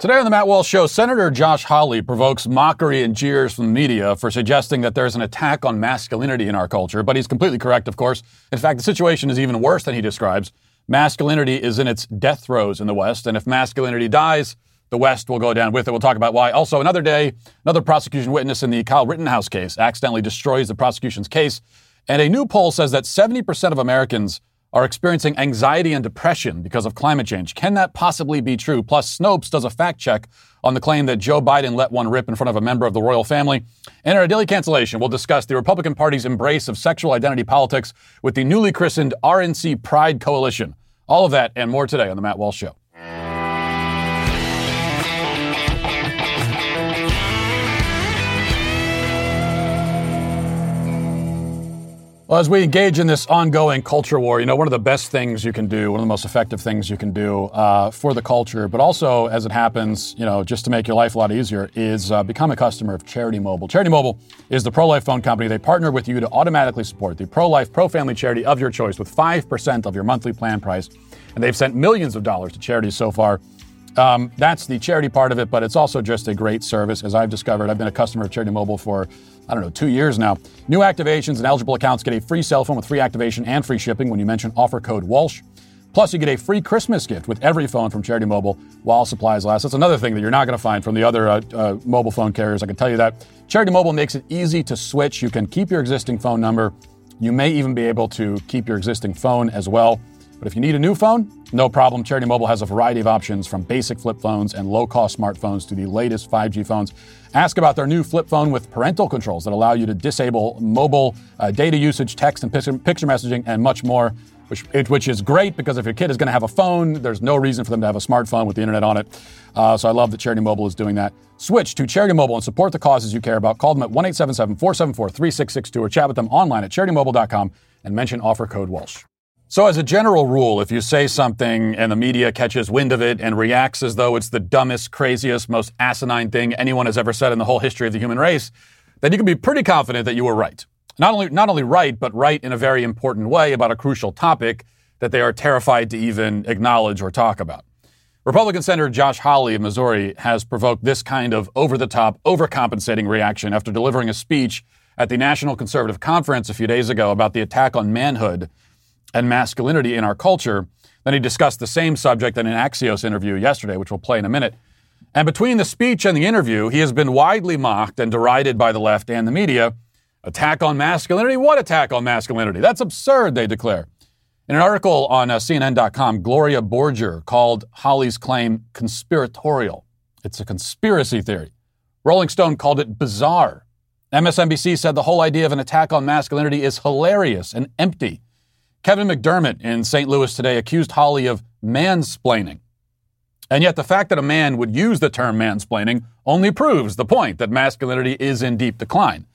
Today on the Matt Walsh Show, Senator Josh Hawley provokes mockery and jeers from the media for suggesting that there's an attack on masculinity in our culture, but he's completely correct, of course. In fact, the situation is even worse than he describes. Masculinity is in its death throes in the West, and if masculinity dies, the West will go down with it. We'll talk about why. Also, another day, another prosecution witness in the Kyle Rittenhouse case accidentally destroys the prosecution's case, and a new poll says that 70% of Americans are experiencing anxiety and depression because of climate change. Can that possibly be true? Plus, Snopes does a fact check on the claim that Joe Biden let one rip in front of a member of the royal family. And in our daily cancellation, we'll discuss the Republican Party's embrace of sexual identity politics with the newly christened RNC Pride Coalition. All of that and more today on The Matt Walsh Show. Well, as we engage in this ongoing culture war, you know, one of the best things you can do, one of the most effective things you can do uh, for the culture, but also as it happens, you know, just to make your life a lot easier, is uh, become a customer of Charity Mobile. Charity Mobile is the pro life phone company. They partner with you to automatically support the pro life, pro family charity of your choice with 5% of your monthly plan price. And they've sent millions of dollars to charities so far. Um, that's the charity part of it, but it's also just a great service. As I've discovered, I've been a customer of Charity Mobile for I don't know, two years now. New activations and eligible accounts get a free cell phone with free activation and free shipping when you mention offer code Walsh. Plus, you get a free Christmas gift with every phone from Charity Mobile while supplies last. That's another thing that you're not going to find from the other uh, uh, mobile phone carriers. I can tell you that. Charity Mobile makes it easy to switch. You can keep your existing phone number. You may even be able to keep your existing phone as well. But if you need a new phone, no problem. Charity Mobile has a variety of options from basic flip phones and low cost smartphones to the latest 5G phones. Ask about their new flip phone with parental controls that allow you to disable mobile uh, data usage, text and picture messaging, and much more. Which, which is great because if your kid is going to have a phone, there's no reason for them to have a smartphone with the internet on it. Uh, so I love that Charity Mobile is doing that. Switch to Charity Mobile and support the causes you care about. Call them at 1 877 474 3662 or chat with them online at charitymobile.com and mention offer code Walsh. So, as a general rule, if you say something and the media catches wind of it and reacts as though it's the dumbest, craziest, most asinine thing anyone has ever said in the whole history of the human race, then you can be pretty confident that you were right. Not only, not only right, but right in a very important way about a crucial topic that they are terrified to even acknowledge or talk about. Republican Senator Josh Hawley of Missouri has provoked this kind of over the top, overcompensating reaction after delivering a speech at the National Conservative Conference a few days ago about the attack on manhood and masculinity in our culture. Then he discussed the same subject in an Axios interview yesterday, which we'll play in a minute. And between the speech and the interview, he has been widely mocked and derided by the left and the media. Attack on masculinity? What attack on masculinity? That's absurd, they declare. In an article on uh, CNN.com, Gloria Borger called Hawley's claim conspiratorial. It's a conspiracy theory. Rolling Stone called it bizarre. MSNBC said the whole idea of an attack on masculinity is hilarious and empty. Kevin McDermott in St. Louis today accused Hawley of mansplaining. And yet, the fact that a man would use the term mansplaining only proves the point that masculinity is in deep decline,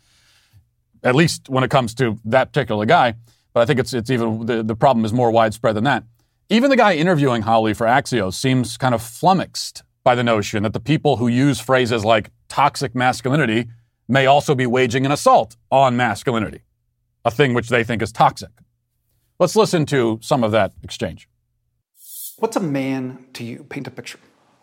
at least when it comes to that particular guy. But I think it's, it's even, the, the problem is more widespread than that. Even the guy interviewing Hawley for Axios seems kind of flummoxed by the notion that the people who use phrases like toxic masculinity may also be waging an assault on masculinity, a thing which they think is toxic. Let's listen to some of that exchange. What's a man to you? Paint a picture.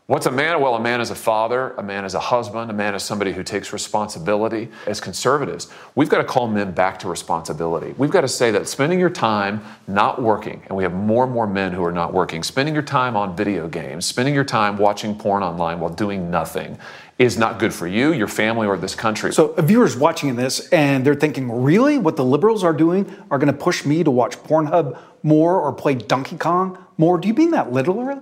What's a man? Well, a man is a father, a man is a husband, a man is somebody who takes responsibility. As conservatives, we've got to call men back to responsibility. We've got to say that spending your time not working, and we have more and more men who are not working, spending your time on video games, spending your time watching porn online while doing nothing is not good for you, your family, or this country. So, a viewer's watching this and they're thinking, really? What the liberals are doing are going to push me to watch Pornhub more or play Donkey Kong more? Do you mean that literally?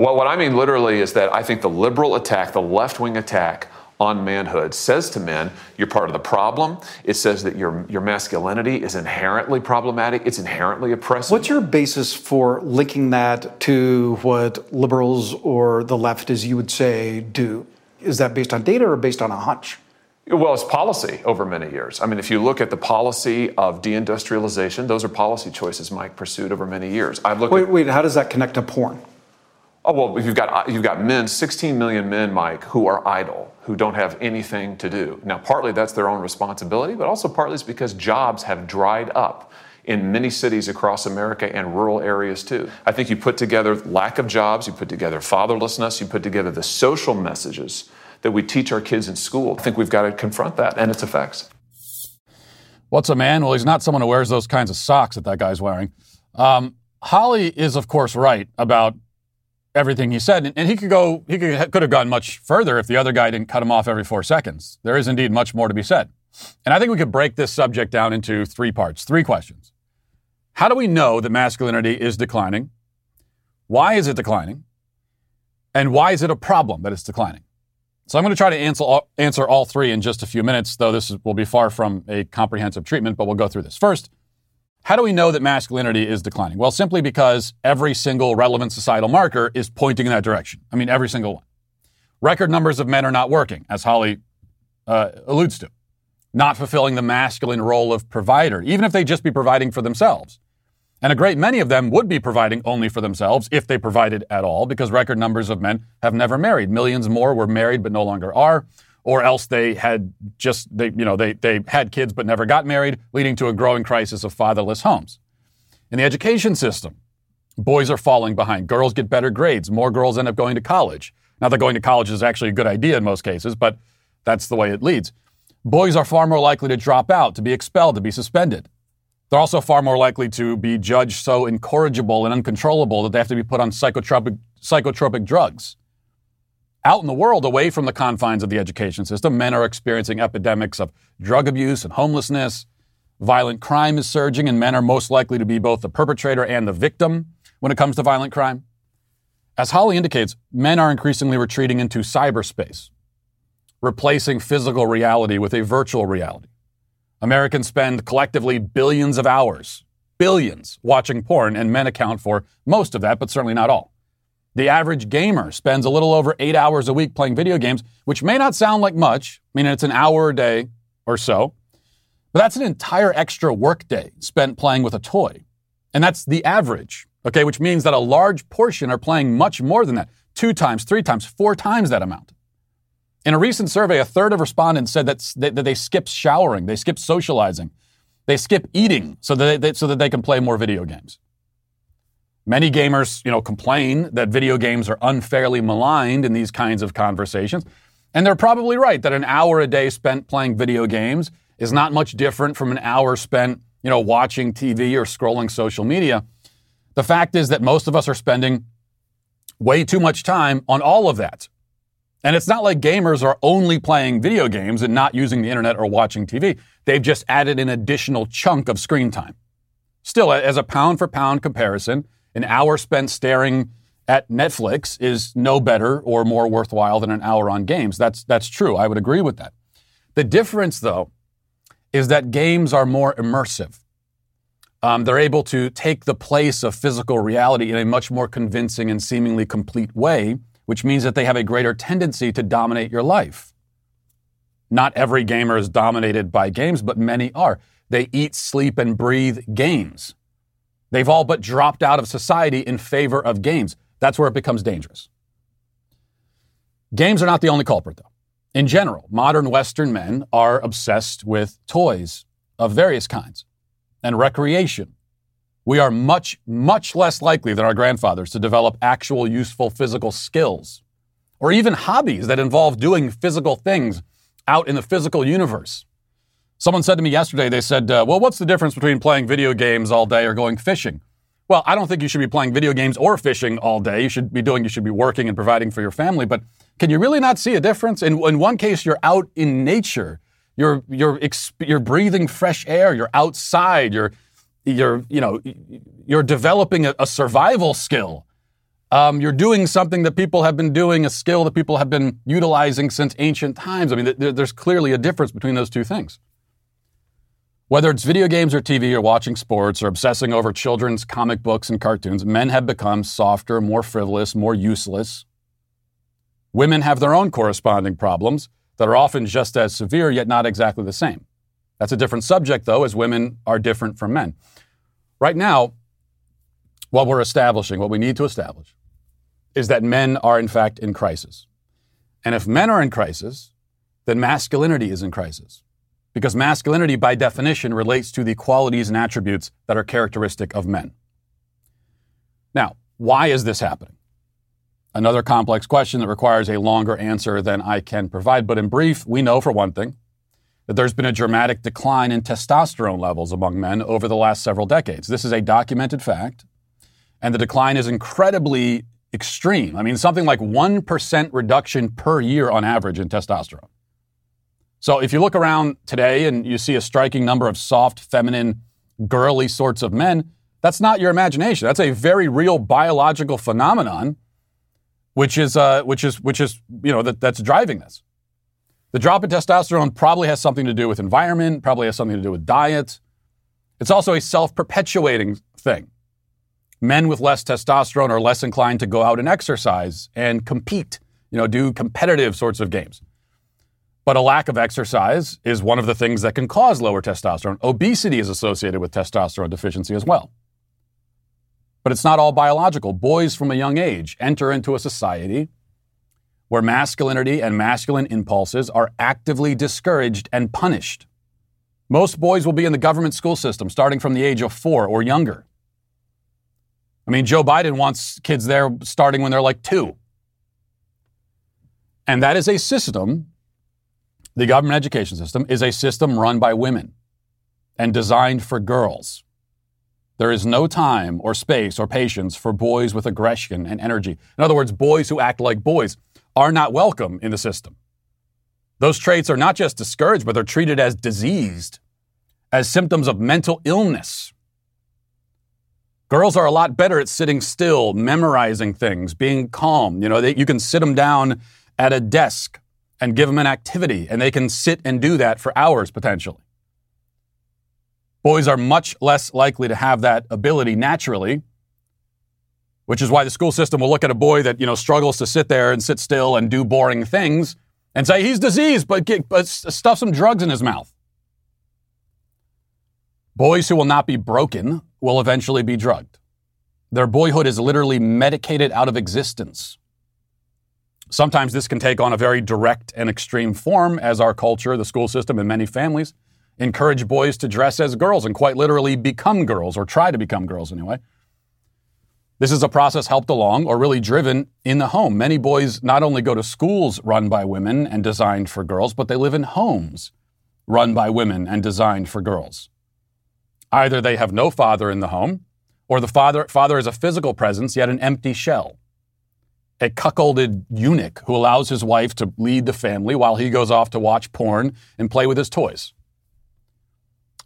Well, what I mean literally is that I think the liberal attack, the left wing attack, on manhood says to men, you're part of the problem. It says that your, your masculinity is inherently problematic, it's inherently oppressive. What's your basis for linking that to what liberals or the left, as you would say, do? Is that based on data or based on a hunch? Well, it's policy over many years. I mean, if you look at the policy of deindustrialization, those are policy choices Mike pursued over many years. I've looked. Wait, at, wait. How does that connect to porn? Oh well, you've got you've got men, 16 million men, Mike, who are idle, who don't have anything to do. Now, partly that's their own responsibility, but also partly it's because jobs have dried up in many cities across America and rural areas too. I think you put together lack of jobs, you put together fatherlessness, you put together the social messages that we teach our kids in school. I think we've got to confront that and its effects. What's a man? Well, he's not someone who wears those kinds of socks that that guy's wearing. Um, Hawley is, of course, right about everything he said, and he could go, he could, could have gone much further if the other guy didn't cut him off every four seconds. There is indeed much more to be said. And I think we could break this subject down into three parts, three questions. How do we know that masculinity is declining? Why is it declining? And why is it a problem that it's declining? So I'm going to try to answer all, answer all three in just a few minutes, though this will be far from a comprehensive treatment, but we'll go through this. First, how do we know that masculinity is declining? Well, simply because every single relevant societal marker is pointing in that direction. I mean, every single one. Record numbers of men are not working, as Hawley uh, alludes to, not fulfilling the masculine role of provider, even if they just be providing for themselves. And a great many of them would be providing only for themselves if they provided at all, because record numbers of men have never married. Millions more were married but no longer are or else they had just they you know they they had kids but never got married, leading to a growing crisis of fatherless homes. In the education system, boys are falling behind. Girls get better grades. More girls end up going to college. Now that going to college is actually a good idea in most cases, but that's the way it leads. Boys are far more likely to drop out, to be expelled, to be suspended. They're also far more likely to be judged so incorrigible and uncontrollable that they have to be put on psychotropic, psychotropic drugs. Out in the world, away from the confines of the education system, men are experiencing epidemics of drug abuse and homelessness. Violent crime is surging, and men are most likely to be both the perpetrator and the victim when it comes to violent crime. As Hawley indicates, men are increasingly retreating into cyberspace, replacing physical reality with a virtual reality. Americans spend collectively billions of hours, billions, watching porn, and men account for most of that, but certainly not all. The average gamer spends a little over eight hours a week playing video games, which may not sound like much. I mean, it's an hour a day or so, but that's an entire extra workday spent playing with a toy. And that's the average, okay, which means that a large portion are playing much more than that two times, three times, four times that amount. In a recent survey, a third of respondents said that, that they skip showering, they skip socializing, they skip eating so that they, so that they can play more video games. Many gamers, you know, complain that video games are unfairly maligned in these kinds of conversations. And they're probably right that an hour a day spent playing video games is not much different from an hour spent, you know, watching TV or scrolling social media. The fact is that most of us are spending way too much time on all of that. And it's not like gamers are only playing video games and not using the internet or watching TV. They've just added an additional chunk of screen time. Still, as a pound for pound comparison, an hour spent staring at Netflix is no better or more worthwhile than an hour on games. That's, that's true. I would agree with that. The difference, though, is that games are more immersive. Um, they're able to take the place of physical reality in a much more convincing and seemingly complete way, which means that they have a greater tendency to dominate your life. Not every gamer is dominated by games, but many are. They eat, sleep, and breathe games. They've all but dropped out of society in favor of games. That's where it becomes dangerous. Games are not the only culprit, though. In general, modern Western men are obsessed with toys of various kinds and recreation. We are much, much less likely than our grandfathers to develop actual useful physical skills or even hobbies that involve doing physical things out in the physical universe. Someone said to me yesterday, they said, uh, Well, what's the difference between playing video games all day or going fishing? Well, I don't think you should be playing video games or fishing all day. You should be doing, you should be working and providing for your family. But can you really not see a difference? In, in one case, you're out in nature. You're, you're, you're breathing fresh air. You're outside. You're, you're, you know, you're developing a, a survival skill. Um, you're doing something that people have been doing, a skill that people have been utilizing since ancient times. I mean, there, there's clearly a difference between those two things. Whether it's video games or TV or watching sports or obsessing over children's comic books and cartoons, men have become softer, more frivolous, more useless. Women have their own corresponding problems that are often just as severe, yet not exactly the same. That's a different subject, though, as women are different from men. Right now, what we're establishing, what we need to establish, is that men are, in fact, in crisis. And if men are in crisis, then masculinity is in crisis. Because masculinity, by definition, relates to the qualities and attributes that are characteristic of men. Now, why is this happening? Another complex question that requires a longer answer than I can provide. But in brief, we know for one thing that there's been a dramatic decline in testosterone levels among men over the last several decades. This is a documented fact, and the decline is incredibly extreme. I mean, something like 1% reduction per year on average in testosterone. So if you look around today and you see a striking number of soft, feminine, girly sorts of men, that's not your imagination. That's a very real biological phenomenon, which is uh, which is which is you know that, that's driving this. The drop in testosterone probably has something to do with environment, probably has something to do with diet. It's also a self-perpetuating thing. Men with less testosterone are less inclined to go out and exercise and compete, you know, do competitive sorts of games. But a lack of exercise is one of the things that can cause lower testosterone. Obesity is associated with testosterone deficiency as well. But it's not all biological. Boys from a young age enter into a society where masculinity and masculine impulses are actively discouraged and punished. Most boys will be in the government school system starting from the age of four or younger. I mean, Joe Biden wants kids there starting when they're like two. And that is a system, the government education system is a system run by women and designed for girls. There is no time or space or patience for boys with aggression and energy. In other words, boys who act like boys are not welcome in the system. Those traits are not just discouraged, but they're treated as diseased, as symptoms of mental illness. Girls are a lot better at sitting still, memorizing things, being calm. You know, they, you can sit them down at a desk and give them an activity, and they can sit and do that for hours potentially. Boys are much less likely to have that ability naturally, which is why the school system will look at a boy that, you know, struggles to sit there and sit still and do boring things and say he's diseased, but, get, but stuff some drugs in his mouth. Boys who will not be broken will eventually be drugged. Their boyhood is literally medicated out of existence. Sometimes this can take on a very direct and extreme form, as our culture, the school system, and many families encourage boys to dress as girls and quite literally become girls, or try to become girls anyway. This is a process helped along or really driven in the home. Many boys not only go to schools run by women and designed for girls, but they live in homes run by women and designed for girls. Either they have no father in the home, or the father, father is a physical presence, yet an empty shell. A cuckolded eunuch who allows his wife to lead the family while he goes off to watch porn and play with his toys.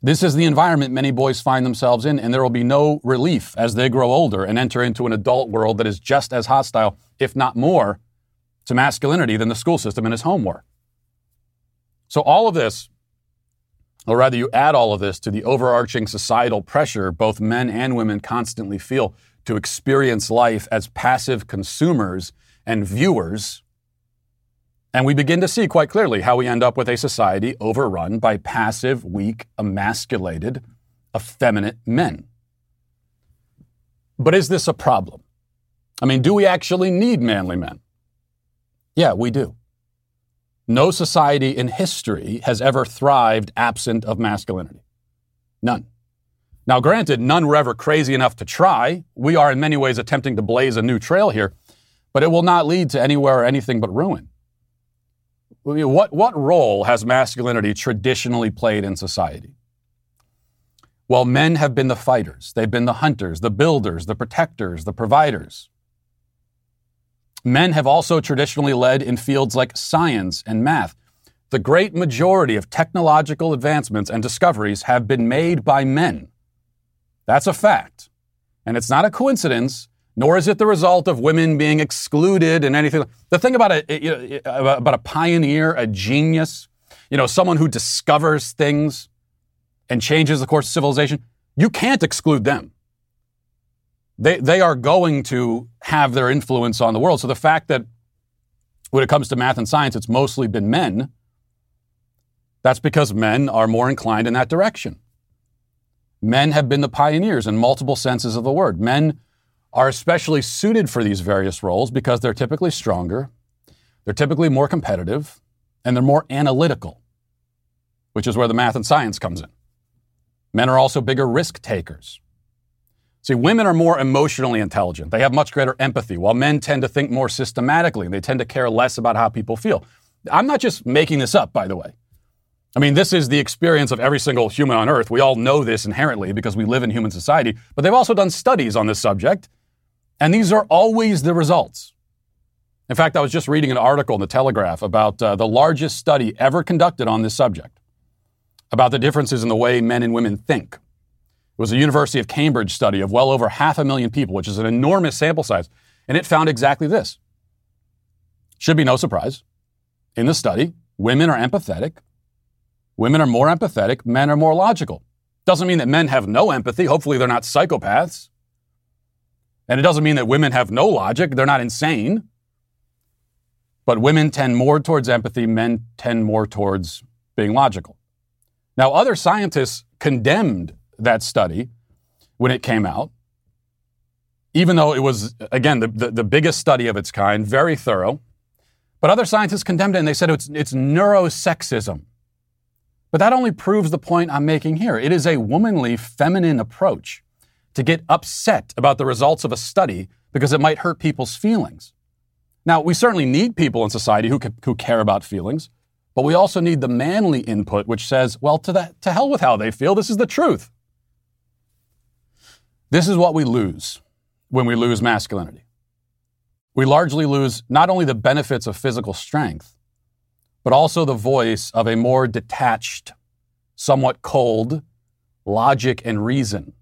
This is the environment many boys find themselves in, and there will be no relief as they grow older and enter into an adult world that is just as hostile, if not more, to masculinity than the school system and his home were. So, all of this, or rather, you add all of this to the overarching societal pressure both men and women constantly feel to experience life as passive consumers and viewers and we begin to see quite clearly how we end up with a society overrun by passive, weak, emasculated, effeminate men. But is this a problem? I mean, do we actually need manly men? Yeah, we do. No society in history has ever thrived absent of masculinity. None. Now, granted, none were ever crazy enough to try. We are in many ways attempting to blaze a new trail here, but it will not lead to anywhere or anything but ruin. What, what role has masculinity traditionally played in society? Well, men have been the fighters, they've been the hunters, the builders, the protectors, the providers. Men have also traditionally led in fields like science and math. The great majority of technological advancements and discoveries have been made by men. That's a fact. And it's not a coincidence nor is it the result of women being excluded and anything. The thing about a, you know, about a pioneer, a genius, you know, someone who discovers things and changes the course of civilization, you can't exclude them. They, they are going to have their influence on the world. So the fact that when it comes to math and science, it's mostly been men, that's because men are more inclined in that direction. Men have been the pioneers in multiple senses of the word. Men are especially suited for these various roles because they're typically stronger, they're typically more competitive, and they're more analytical. which is where the math and science comes in. Men are also bigger risk takers. See, women are more emotionally intelligent. They have much greater empathy, while men tend to think more systematically. and They tend to care less about how people feel. I'm not just making this up, by the way. I mean, this is the experience of every single human on earth. We all know this inherently because we live in human society, but they've also done studies on this subject, and these are always the results. In fact, I was just reading an article in the Telegraph about uh, the largest study ever conducted on this subject about the differences in the way men and women think. It was a University of Cambridge study of well over half a million people, which is an enormous sample size, and it found exactly this. Should be no surprise. In the study, women are empathetic. Women are more empathetic, men are more logical. Doesn't mean that men have no empathy. Hopefully, they're not psychopaths. And it doesn't mean that women have no logic, they're not insane. But women tend more towards empathy, men tend more towards being logical. Now, other scientists condemned that study when it came out, even though it was, again, the, the, the, biggest study of its kind, very thorough. But other scientists condemned it and they said it's, it's neurosexism. But that only proves the point I'm making here. It is a womanly, feminine approach to get upset about the results of a study because it might hurt people's feelings. Now, we certainly need people in society who, who care about feelings, but we also need the manly input which says, well, to, the, to hell with how they feel. This is the truth. This is what we lose when we lose masculinity. We largely lose not only the benefits of physical strength, but also the voice of a more detached, somewhat cold logic and reason.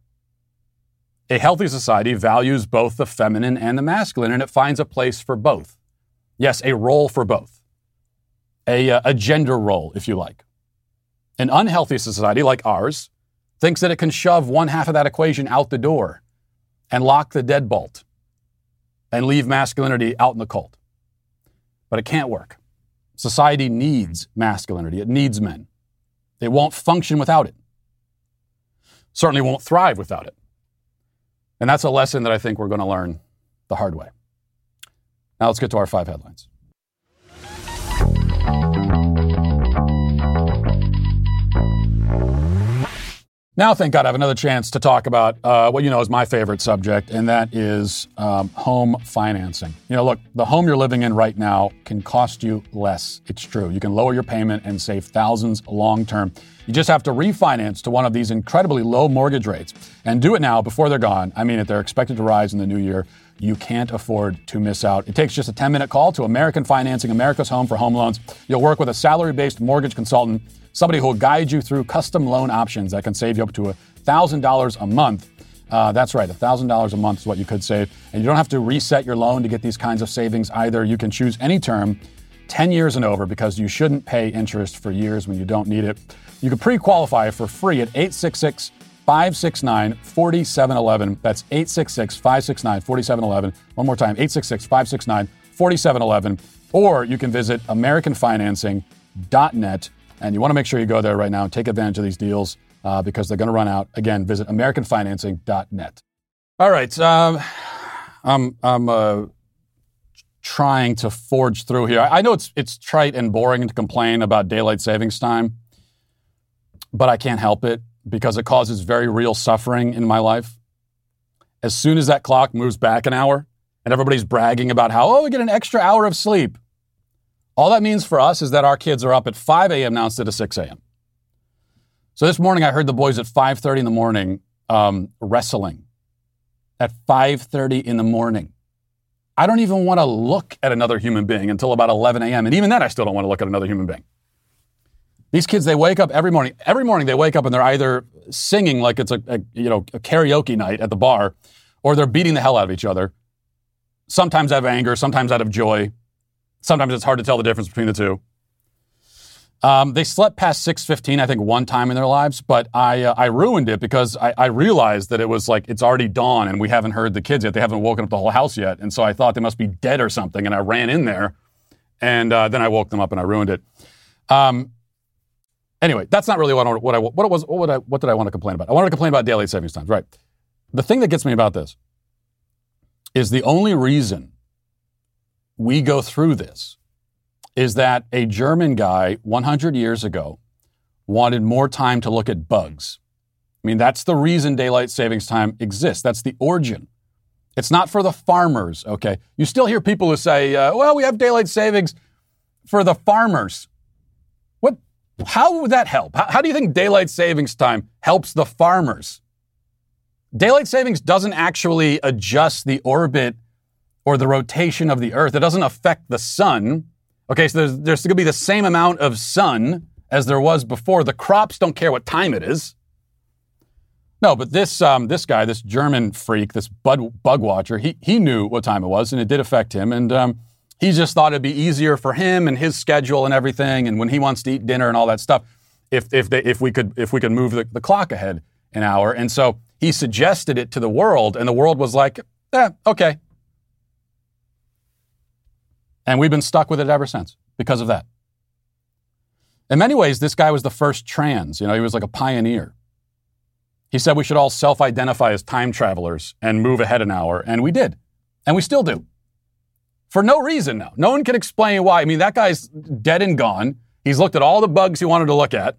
A healthy society values both the feminine and the masculine, and it finds a place for both. Yes, a role for both. A, uh, a gender role, if you like. An unhealthy society like ours thinks that it can shove one half of that equation out the door and lock the deadbolt and leave masculinity out in the cold. But it can't work. Society needs mm-hmm. masculinity, it needs men. It won't function without it. Certainly won't thrive without it. And that's a lesson that I think we're going to learn the hard way. Now let's get to our five headlines. Now, thank God, I have another chance to talk about uh, what you know is my favorite subject, and that is um, home financing. You know, look, the home you're living in right now can cost you less. It's true. You can lower your payment and save thousands long term. You just have to refinance to one of these incredibly low mortgage rates and do it now before they're gone. I mean, if they're expected to rise in the new year, you can't afford to miss out. It takes just a 10 minute call to American Financing, America's Home for Home Loans. You'll work with a salary based mortgage consultant somebody who will guide you through custom loan options that can save you up to $1,000 a month. Uh, that's right, $1,000 a month is what you could save. And you don't have to reset your loan to get these kinds of savings either. You can choose any term, 10 years and over, because you shouldn't pay interest for years when you don't need it. You can pre qualify for free at 866 569 4711. That's 866 569 4711. One more time, 866 569 4711. Or you can visit AmericanFinancing.net and you want to make sure you go there right now and take advantage of these deals uh, because they're going to run out. Again, visit AmericanFinancing.net. All right. Um, I'm, I'm uh, trying to forge through here. I know it's, it's trite and boring to complain about daylight savings time, but I can't help it because it causes very real suffering in my life. As soon as that clock moves back an hour and everybody's bragging about how, oh, we get an extra hour of sleep. All that means for us is that our kids are up at 5 a.m. now instead of 6 a.m. So this morning I heard the boys at 5:30 in the morning um, wrestling. At 5:30 in the morning. I don't even want to look at another human being until about 11 a.m. And even then, I still don't want to look at another human being. These kids, they wake up every morning. Every morning they wake up and they're either singing like it's a, a you know a karaoke night at the bar, or they're beating the hell out of each other. Sometimes out of anger, sometimes out of joy. Sometimes it's hard to tell the difference between the two. Um, they slept past 6:15, I think, one time in their lives, but I uh, I ruined it because I, I, realized that it was like it's already dawn and we haven't heard the kids yet. They haven't woken up the whole house yet, and so I thought they must be dead or something. And I ran in there, and uh, then I woke them up and I ruined it. Um, anyway, that's not really what I, what I what was. What, I, what did I want to complain about? I wanted to complain about daily savings times. Right. The thing that gets me about this is the only reason we go through this is that a German guy 100 years ago wanted more time to look at bugs. I mean, that's the reason daylight savings time exists. That's the origin. It's not for the farmers, okay? You still hear people who say, uh, well, we have daylight savings for the farmers. What? How would that help? How, how do you think daylight savings time helps the farmers? Daylight savings doesn't actually adjust the orbit or the rotation of the Earth. It doesn't affect the sun. Okay, so there's, there's going to be the same amount of sun as there was before. The crops don't care what time it is. No, but this um, this guy, this German freak, this bug, bug watcher, he he knew what time it was, and it did affect him, and um, he just thought it'd be easier for him and his schedule and everything, and when he wants to eat dinner and all that stuff, if if they, if we could if we could move the, the clock ahead an hour, and so he suggested it to the world, and the world was like, "Yeah, okay," and we've been stuck with it ever since because of that. In many ways, this guy was the first trans. You know, he was like a pioneer. He said we should all self identify as time travelers and move ahead an hour, and we did. And we still do. For no reason now. No one can explain why. I mean, that guy's dead and gone. He's looked at all the bugs he wanted to look at.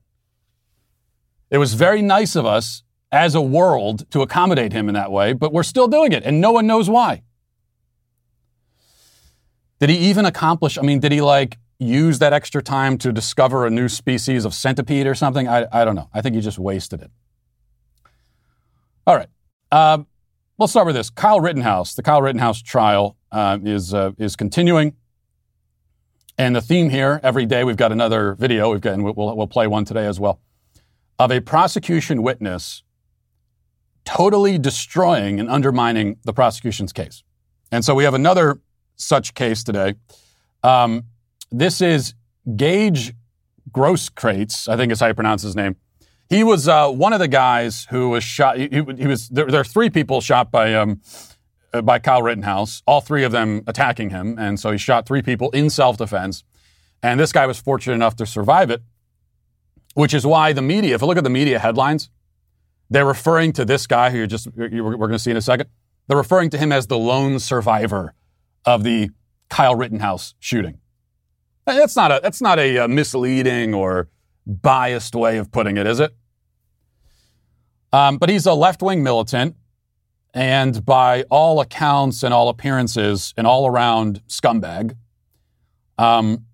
It was very nice of us as a world to accommodate him in that way, but we're still doing it, and no one knows why. Did he even accomplish? I mean, did he like use that extra time to discover a new species of centipede or something? I, I don't know. I think he just wasted it. All right. Uh, let's start with this. Kyle Rittenhouse. The Kyle Rittenhouse trial uh, is uh, is continuing, and the theme here every day we've got another video. We've got and we'll, we'll play one today as well of a prosecution witness totally destroying and undermining the prosecution's case. And so we have another such case today. Um, this is Gage Grosskreutz, I think is how you pronounce his name. He was uh, one of the guys who was shot. He, he was there, there, are three people shot by um, uh, by Kyle Rittenhouse. All three of them attacking him, and so he shot three people in self defense. And this guy was fortunate enough to survive it, which is why the media. If you look at the media headlines, they're referring to this guy who you're just you're, we're going to see in a second. They're referring to him as the lone survivor of the Kyle Rittenhouse shooting. That's not a that's not a, uh, misleading or biased way of putting it, is it? Um, but he's a left wing militant, and by all accounts and all appearances, an all around scumbag. Um,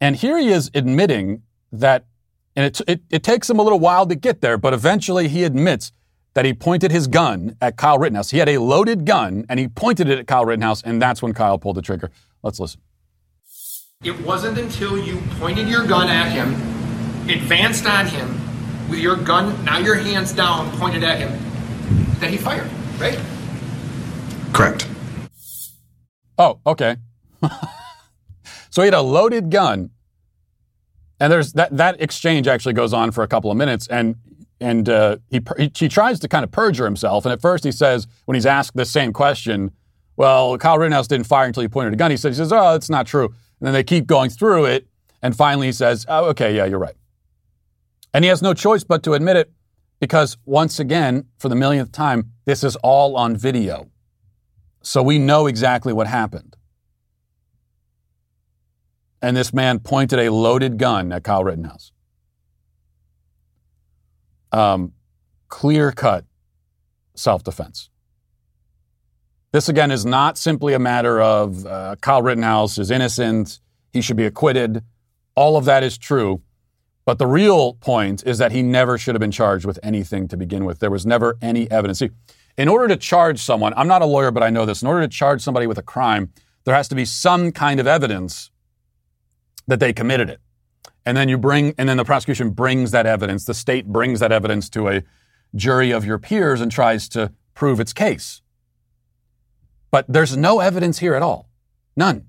and here he is admitting that, and it, it, it takes him a little while to get there, but eventually he admits that he pointed his gun at Kyle Rittenhouse. He had a loaded gun, and he pointed it at Kyle Rittenhouse, and that's when Kyle pulled the trigger. Let's listen. It wasn't until you pointed your gun at him advanced on him with your gun, now your hands down, pointed at him, that he fired, right? Correct. Oh, okay. so he had a loaded gun, and there's that that exchange actually goes on for a couple of minutes, and and uh, he, he tries to kind of perjure himself, and at first he says when he's asked the same question, well, Kyle Rittenhouse didn't fire until he pointed a gun. He says, he says, oh, that's not true, and then they keep going through it, and finally he says, oh, okay, yeah, you're right. And he has no choice but to admit it because, once again, for the millionth time, this is all on video. So we know exactly what happened. And this man pointed a loaded gun at Kyle Rittenhouse. Um, clear cut self defense. This, again, is not simply a matter of uh, Kyle Rittenhouse is innocent, he should be acquitted. All of that is true. But the real point is that he never should have been charged with anything to begin with. There was never any evidence. See, in order to charge someone, I'm not a lawyer, but I know this. In order to charge somebody with a crime, there has to be some kind of evidence that they committed it. And then you bring, and then the prosecution brings that evidence, the state brings that evidence to a jury of your peers and tries to prove its case. But there's no evidence here at all. None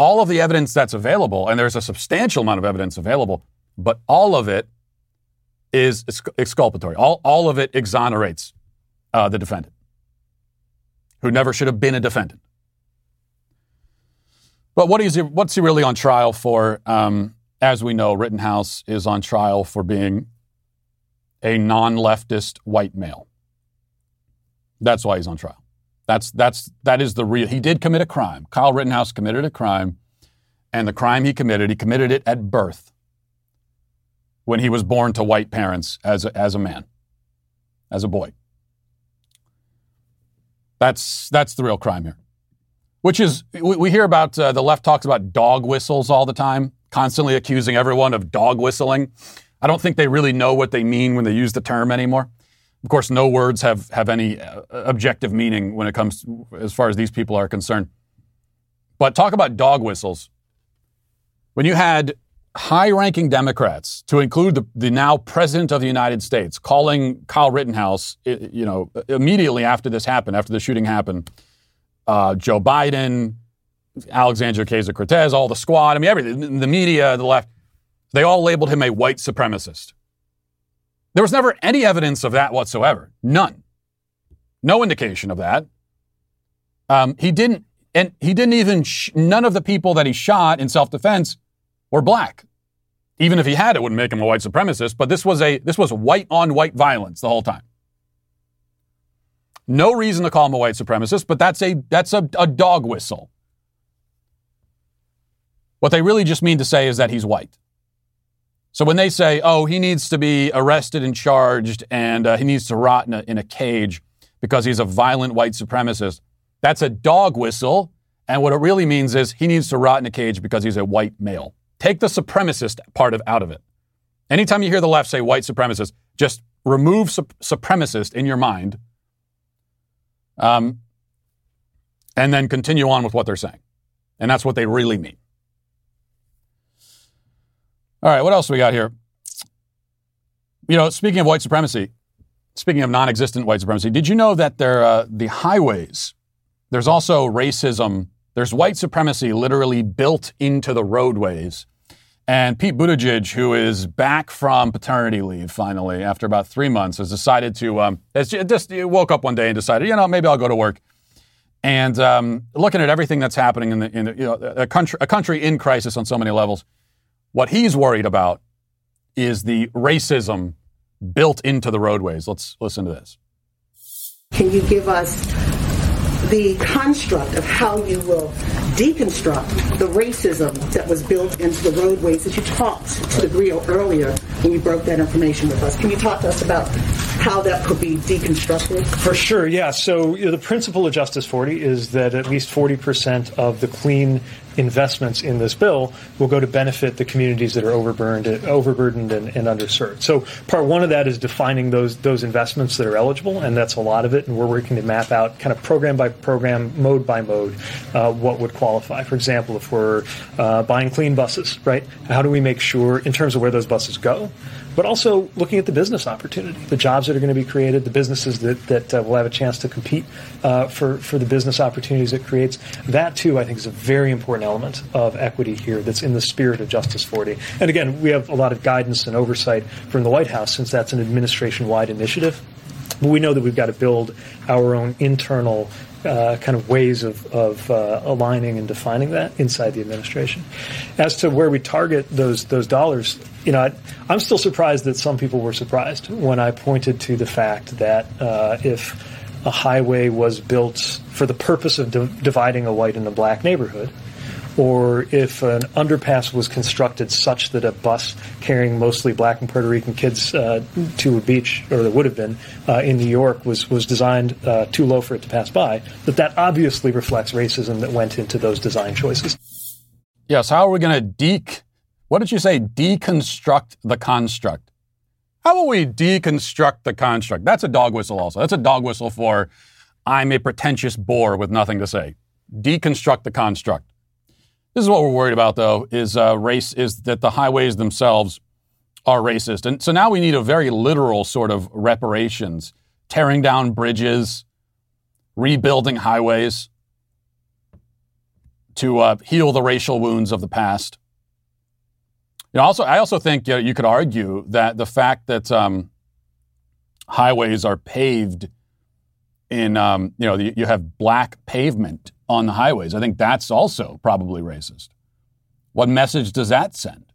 all of the evidence that's available, and there's a substantial amount of evidence available, but all of it is exculpatory. All, all of it exonerates uh, the defendant, who never should have been a defendant. But what is he, what's he really on trial for? Um, as we know, Rittenhouse is on trial for being a non leftist white male. That's why he's on trial. That's that's that is the real. He did commit a crime. Kyle Rittenhouse committed a crime, and the crime he committed, he committed it at birth. when he was born to white parents as a, as a man, as a boy. That's, that's the real crime here. Which is, we, we hear about, uh, the left talks about dog whistles all the time, constantly accusing everyone of dog whistling. I don't think they really know what they mean when they use the term anymore. Of course, no words have, have any uh, objective meaning when it comes to, as far as these people are concerned. But talk about dog whistles. When you had high ranking Democrats, to include the, the now President of the United States, calling Kyle Rittenhouse, you know, immediately after this happened, after the shooting happened, uh, Joe Biden, Alexandria Ocasio Cortez, all the squad, I mean, everything, the media, the left, they all labeled him a white supremacist. There was never any evidence of that whatsoever. None. No indication of that. Um, he didn't, and he didn't even, sh- none of the people that he shot in self defense were black. Even if he had, it wouldn't make him a white supremacist, but this was a, this was white on white violence the whole time. No reason to call him a white supremacist, but that's a, that's a, a dog whistle. What they really just mean to say is that he's white. So when they say, oh, he needs to be arrested and charged and uh, he needs to rot in a, in a cage because he's a violent white supremacist, that's a dog whistle. And what it really means is he needs to rot in a cage because he's a white male. Take the supremacist part of out of it. Anytime you hear the left say white supremacist, just remove su- supremacist in your mind um, and then continue on with what they're saying. And that's what they really mean. All right, what else we got here? You know, speaking of white supremacy, speaking of non-existent white supremacy, did you know that there, uh, the highways, there's also racism. There's white supremacy literally built into the roadways. And Pete Buttigieg, who is back from paternity leave finally after about three months, has decided to, um, has just woke up one day and decided, you know, maybe I'll go to work. And um, looking at everything that's happening in the, in the, you know, a country, a country in crisis on so many levels, what he's worried about is the racism built into the roadways. Let's listen to this. Can you give us the construct of how you will deconstruct the racism that was built into the roadways that you talked to the Grio earlier when you broke that information with us? Can you talk to us about how that could be deconstructed? For sure, yeah. So you know, the principle of Justice 40 is that at least 40% of the clean investments in this bill will go to benefit the communities that are overburdened, overburdened and, and, underserved. So part one of that is defining those those investments that are eligible, and that's a lot of it. And we're working to map out kind of program by program, mode by mode, uh, what would qualify. For example, if we're uh, buying clean buses, right? How do we make sure, in terms of where those buses go, but also looking at the business opportunity, the jobs that are going to be created, the businesses that, that uh, will have a chance to compete uh, for, for the business opportunities it creates. That, too, I think is a very important element of equity here that's in the spirit of Justice 40. And again, we have a lot of guidance and oversight from the White House since that's an administration wide initiative. But we know that we've got to build our own internal uh, kind of ways of, of uh, aligning and defining that inside the administration. As to where we target those those dollars, you know, I, am still surprised that some people were surprised when I pointed to the fact that uh, if a highway was built for the purpose of di- dividing a white and a black neighborhood, or if an underpass was constructed such that a bus carrying mostly black and Puerto Rican kids uh, to a beach, or there would have been uh, in New York, was was designed uh, too low for it to pass by, that that obviously reflects racism that went into those design choices. Yes. How are we going to de? What did you say? Deconstruct the construct. How will we deconstruct the construct? That's a dog whistle. Also, that's a dog whistle for I'm a pretentious bore with nothing to say. Deconstruct the construct. This is what we're worried about, though, is uh, race is that the highways themselves are racist, and so now we need a very literal sort of reparations, tearing down bridges, rebuilding highways to uh, heal the racial wounds of the past. You know, also, I also think you, know, you could argue that the fact that um, highways are paved in, um, you know, you have black pavement on the highways. I think that's also probably racist. What message does that send?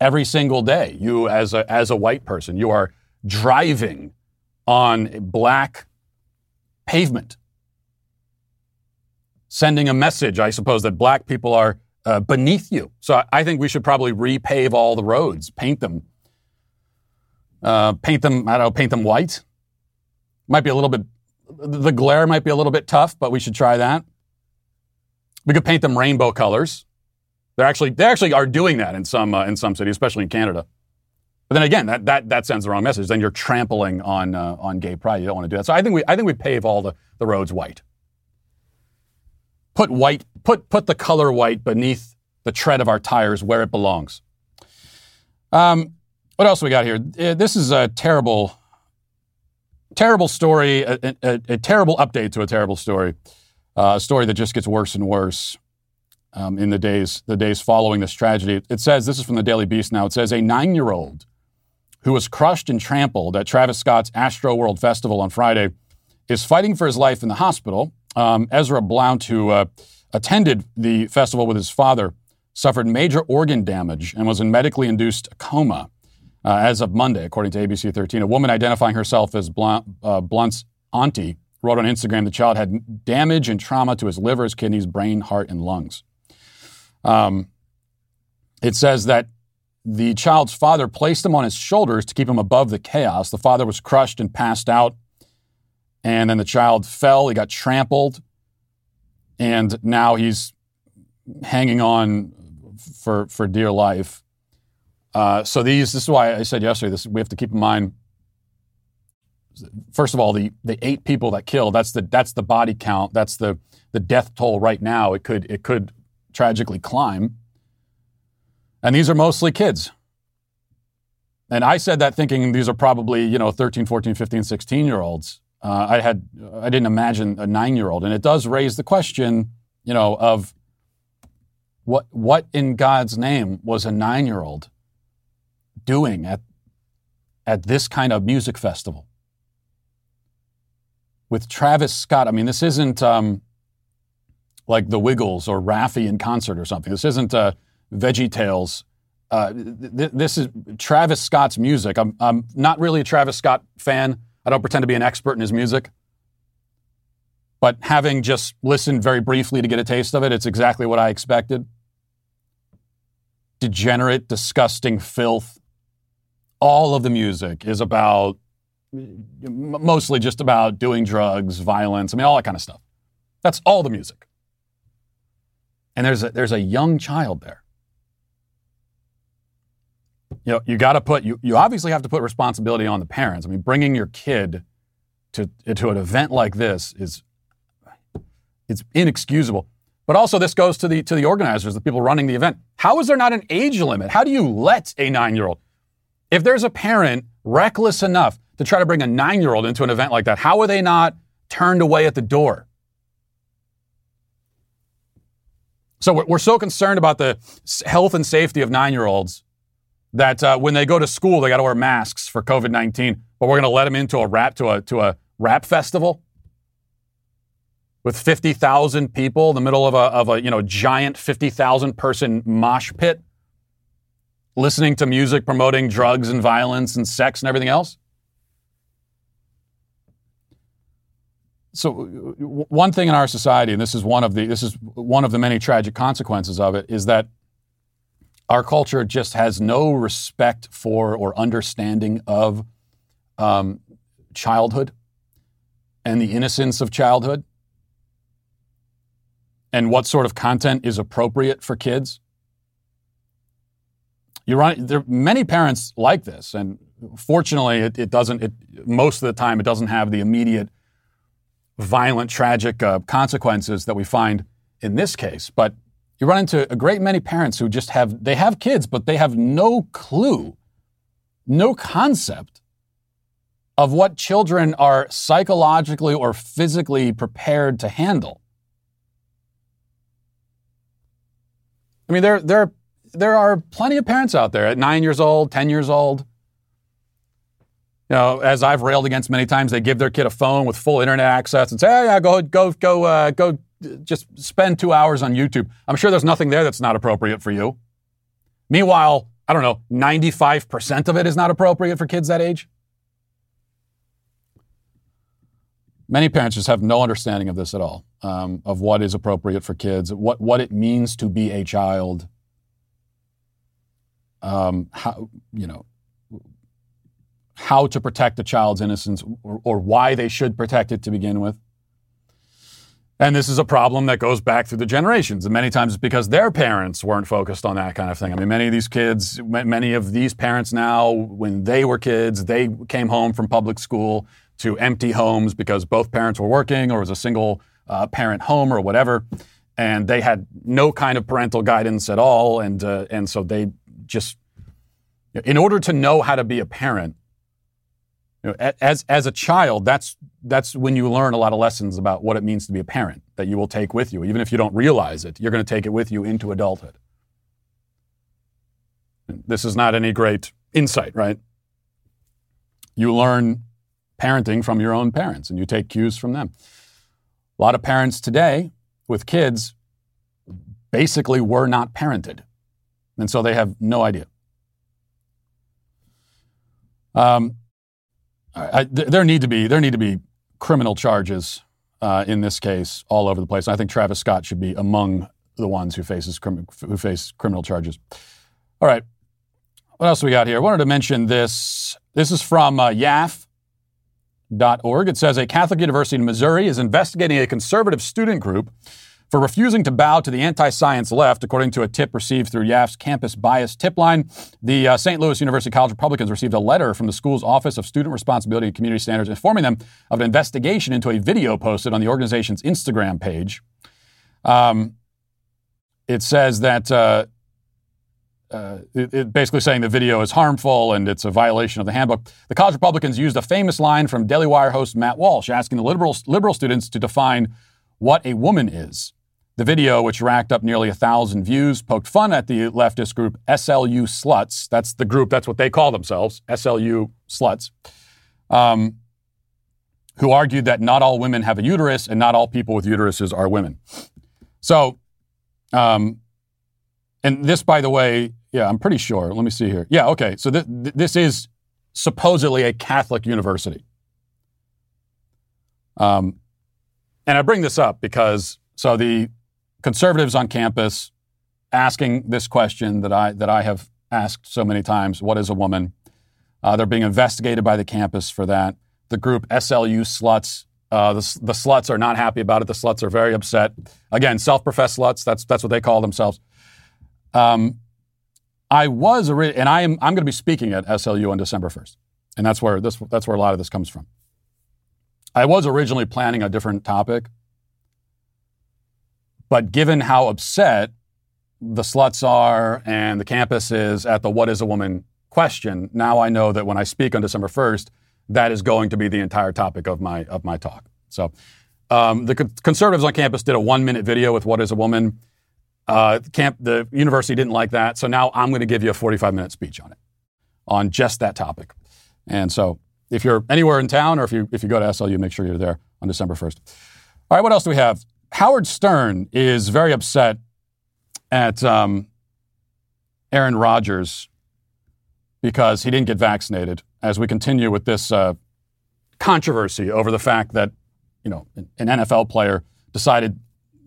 Every single day, you as a, as a white person, you are driving on black pavement, sending a message, I suppose, that black people are uh, beneath you. So I, think we should probably repave all the roads, paint them, uh, paint them. I don't know, paint them white. Might be a little bit. The glare might be a little bit tough, but we should try that. We could paint them rainbow colors. They're actually they actually are doing that in some uh, in some cities, especially in Canada. But then again, that, that, that sends the wrong message. Then you're trampling on uh, on gay pride. You don't want to do that. So I think we I think we pave all the, the roads white. Put white put put the color white beneath the tread of our tires where it belongs. Um, what else we got here? Uh, this is a terrible, terrible story, a, a, a terrible update to a terrible story, uh, a story that just gets worse and worse um, in the days the days following this tragedy. It says this is from the Daily Beast. Now it says a nine year old who was crushed and trampled at Travis Scott's Astroworld Festival on Friday is fighting for his life in the hospital. Um, Ezra Blount, who uh, attended the festival with his father, suffered major organ damage and was in medically induced coma uh, as of Monday, according to ABC 13. A woman identifying herself as Blount, uh, Blount's auntie wrote on Instagram the child had damage and trauma to his liver, his kidneys, brain, heart, and lungs. Um, it says that the child's father placed him on his shoulders to keep him above the chaos. The father was crushed and passed out. And then the child fell, he got trampled. And now he's hanging on for, for dear life. Uh, so these, this is why I said yesterday, this we have to keep in mind. First of all, the, the eight people that killed, that's the that's the body count, that's the the death toll right now. It could it could tragically climb. And these are mostly kids. And I said that thinking these are probably, you know, 13, 14, 15, 16 year olds. Uh, I had, I didn't imagine a nine year old. And it does raise the question, you know, of what, what in God's name was a nine year old doing at, at this kind of music festival? With Travis Scott, I mean, this isn't um, like the Wiggles or Raffi in concert or something. This isn't uh, VeggieTales. Uh, th- this is Travis Scott's music. I'm, I'm not really a Travis Scott fan. I don't pretend to be an expert in his music. But having just listened very briefly to get a taste of it, it's exactly what I expected. Degenerate, disgusting filth. All of the music is about, mostly just about doing drugs, violence, I mean, all that kind of stuff. That's all the music. And there's a, there's a young child there you know, you got to put you, you obviously have to put responsibility on the parents. I mean, bringing your kid to to an event like this is it's inexcusable. But also, this goes to the to the organizers, the people running the event. How is there not an age limit? How do you let a nine year old, if there's a parent reckless enough to try to bring a nine year old into an event like that, how are they not turned away at the door? So we're, so concerned about the health and safety of nine year olds that uh, when they go to school, they got to wear masks for COVID 19, but we're going to let them into a rap, to a, to a rap festival with 50,000 people in the middle of a, of a you know, giant 50,000 person mosh pit listening to music promoting drugs and violence and sex and everything else? So one thing in our society, and this is one of the this is one of the many tragic consequences of it, is that our culture just has no respect for or understanding of um, childhood and the innocence of childhood and what sort of content is appropriate for kids. You run there many parents like this, and fortunately, it, it doesn't. It, most of the time, it doesn't have the immediate, violent, tragic uh, consequences that we find in this case. But you run into a great many parents who just have, they have kids, but they have no clue, no concept of what children are psychologically or physically prepared to handle. I mean, there, there, there are plenty of parents out there at nine years old, 10 years old. You know, as I've railed against many times, they give their kid a phone with full internet access and say, "Hey, yeah, go, go, go, uh, go just spend two hours on YouTube. I'm sure there's nothing there that's not appropriate for you. Meanwhile, I don't know, 95% of it is not appropriate for kids that age. Many parents just have no understanding of this at all, um, of what is appropriate for kids, what, what it means to be a child, um, how, you know, how to protect a child's innocence or, or why they should protect it to begin with. And this is a problem that goes back through the generations. And many times it's because their parents weren't focused on that kind of thing. I mean, many of these kids, many of these parents now, when they were kids, they came home from public school to empty homes because both parents were working or it was a single uh, parent home or whatever. And they had no kind of parental guidance at all. And, uh, and so they just, in order to know how to be a parent, you know, as as a child, that's that's when you learn a lot of lessons about what it means to be a parent that you will take with you, even if you don't realize it. You're going to take it with you into adulthood. This is not any great insight, right? You learn parenting from your own parents, and you take cues from them. A lot of parents today with kids basically were not parented, and so they have no idea. Um, I, there need to be there need to be criminal charges uh, in this case all over the place. I think Travis Scott should be among the ones who faces who face criminal charges. All right, what else we got here? I wanted to mention this. This is from uh, YAF.org. It says a Catholic university in Missouri is investigating a conservative student group for refusing to bow to the anti science left, according to a tip received through YAF's campus bias tip line. The uh, St. Louis University College Republicans received a letter from the school's Office of Student Responsibility and Community Standards informing them of an investigation into a video posted on the organization's Instagram page. Um, it says that. Uh, uh, it, it basically saying the video is harmful and it's a violation of the handbook. The college Republicans used a famous line from Daily Wire host Matt Walsh, asking the liberal, liberal students to define what a woman is. The video, which racked up nearly a thousand views, poked fun at the leftist group SLU Sluts. That's the group, that's what they call themselves, SLU Sluts, um, who argued that not all women have a uterus and not all people with uteruses are women. So, um, and this, by the way, yeah, I'm pretty sure. Let me see here. Yeah, okay. So th- th- this is supposedly a Catholic university. Um, and I bring this up because so the conservatives on campus asking this question that I, that I have asked so many times what is a woman? Uh, they're being investigated by the campus for that. The group SLU sluts, uh, the, the sluts are not happy about it. The sluts are very upset. Again, self professed sluts, that's, that's what they call themselves. Um, I was, originally, and I am, I'm going to be speaking at SLU on December 1st. And that's where, this, that's where a lot of this comes from. I was originally planning a different topic, but given how upset the sluts are and the campus is at the what is a woman question, now I know that when I speak on December 1st, that is going to be the entire topic of my, of my talk. So um, the co- conservatives on campus did a one minute video with what is a woman. Uh, camp, the university didn't like that. So now I'm going to give you a 45 minute speech on it, on just that topic. And so if you're anywhere in town or if you, if you go to SLU, make sure you're there on December 1st. All right, what else do we have? Howard Stern is very upset at um, Aaron Rodgers because he didn't get vaccinated. As we continue with this uh, controversy over the fact that you know an NFL player decided,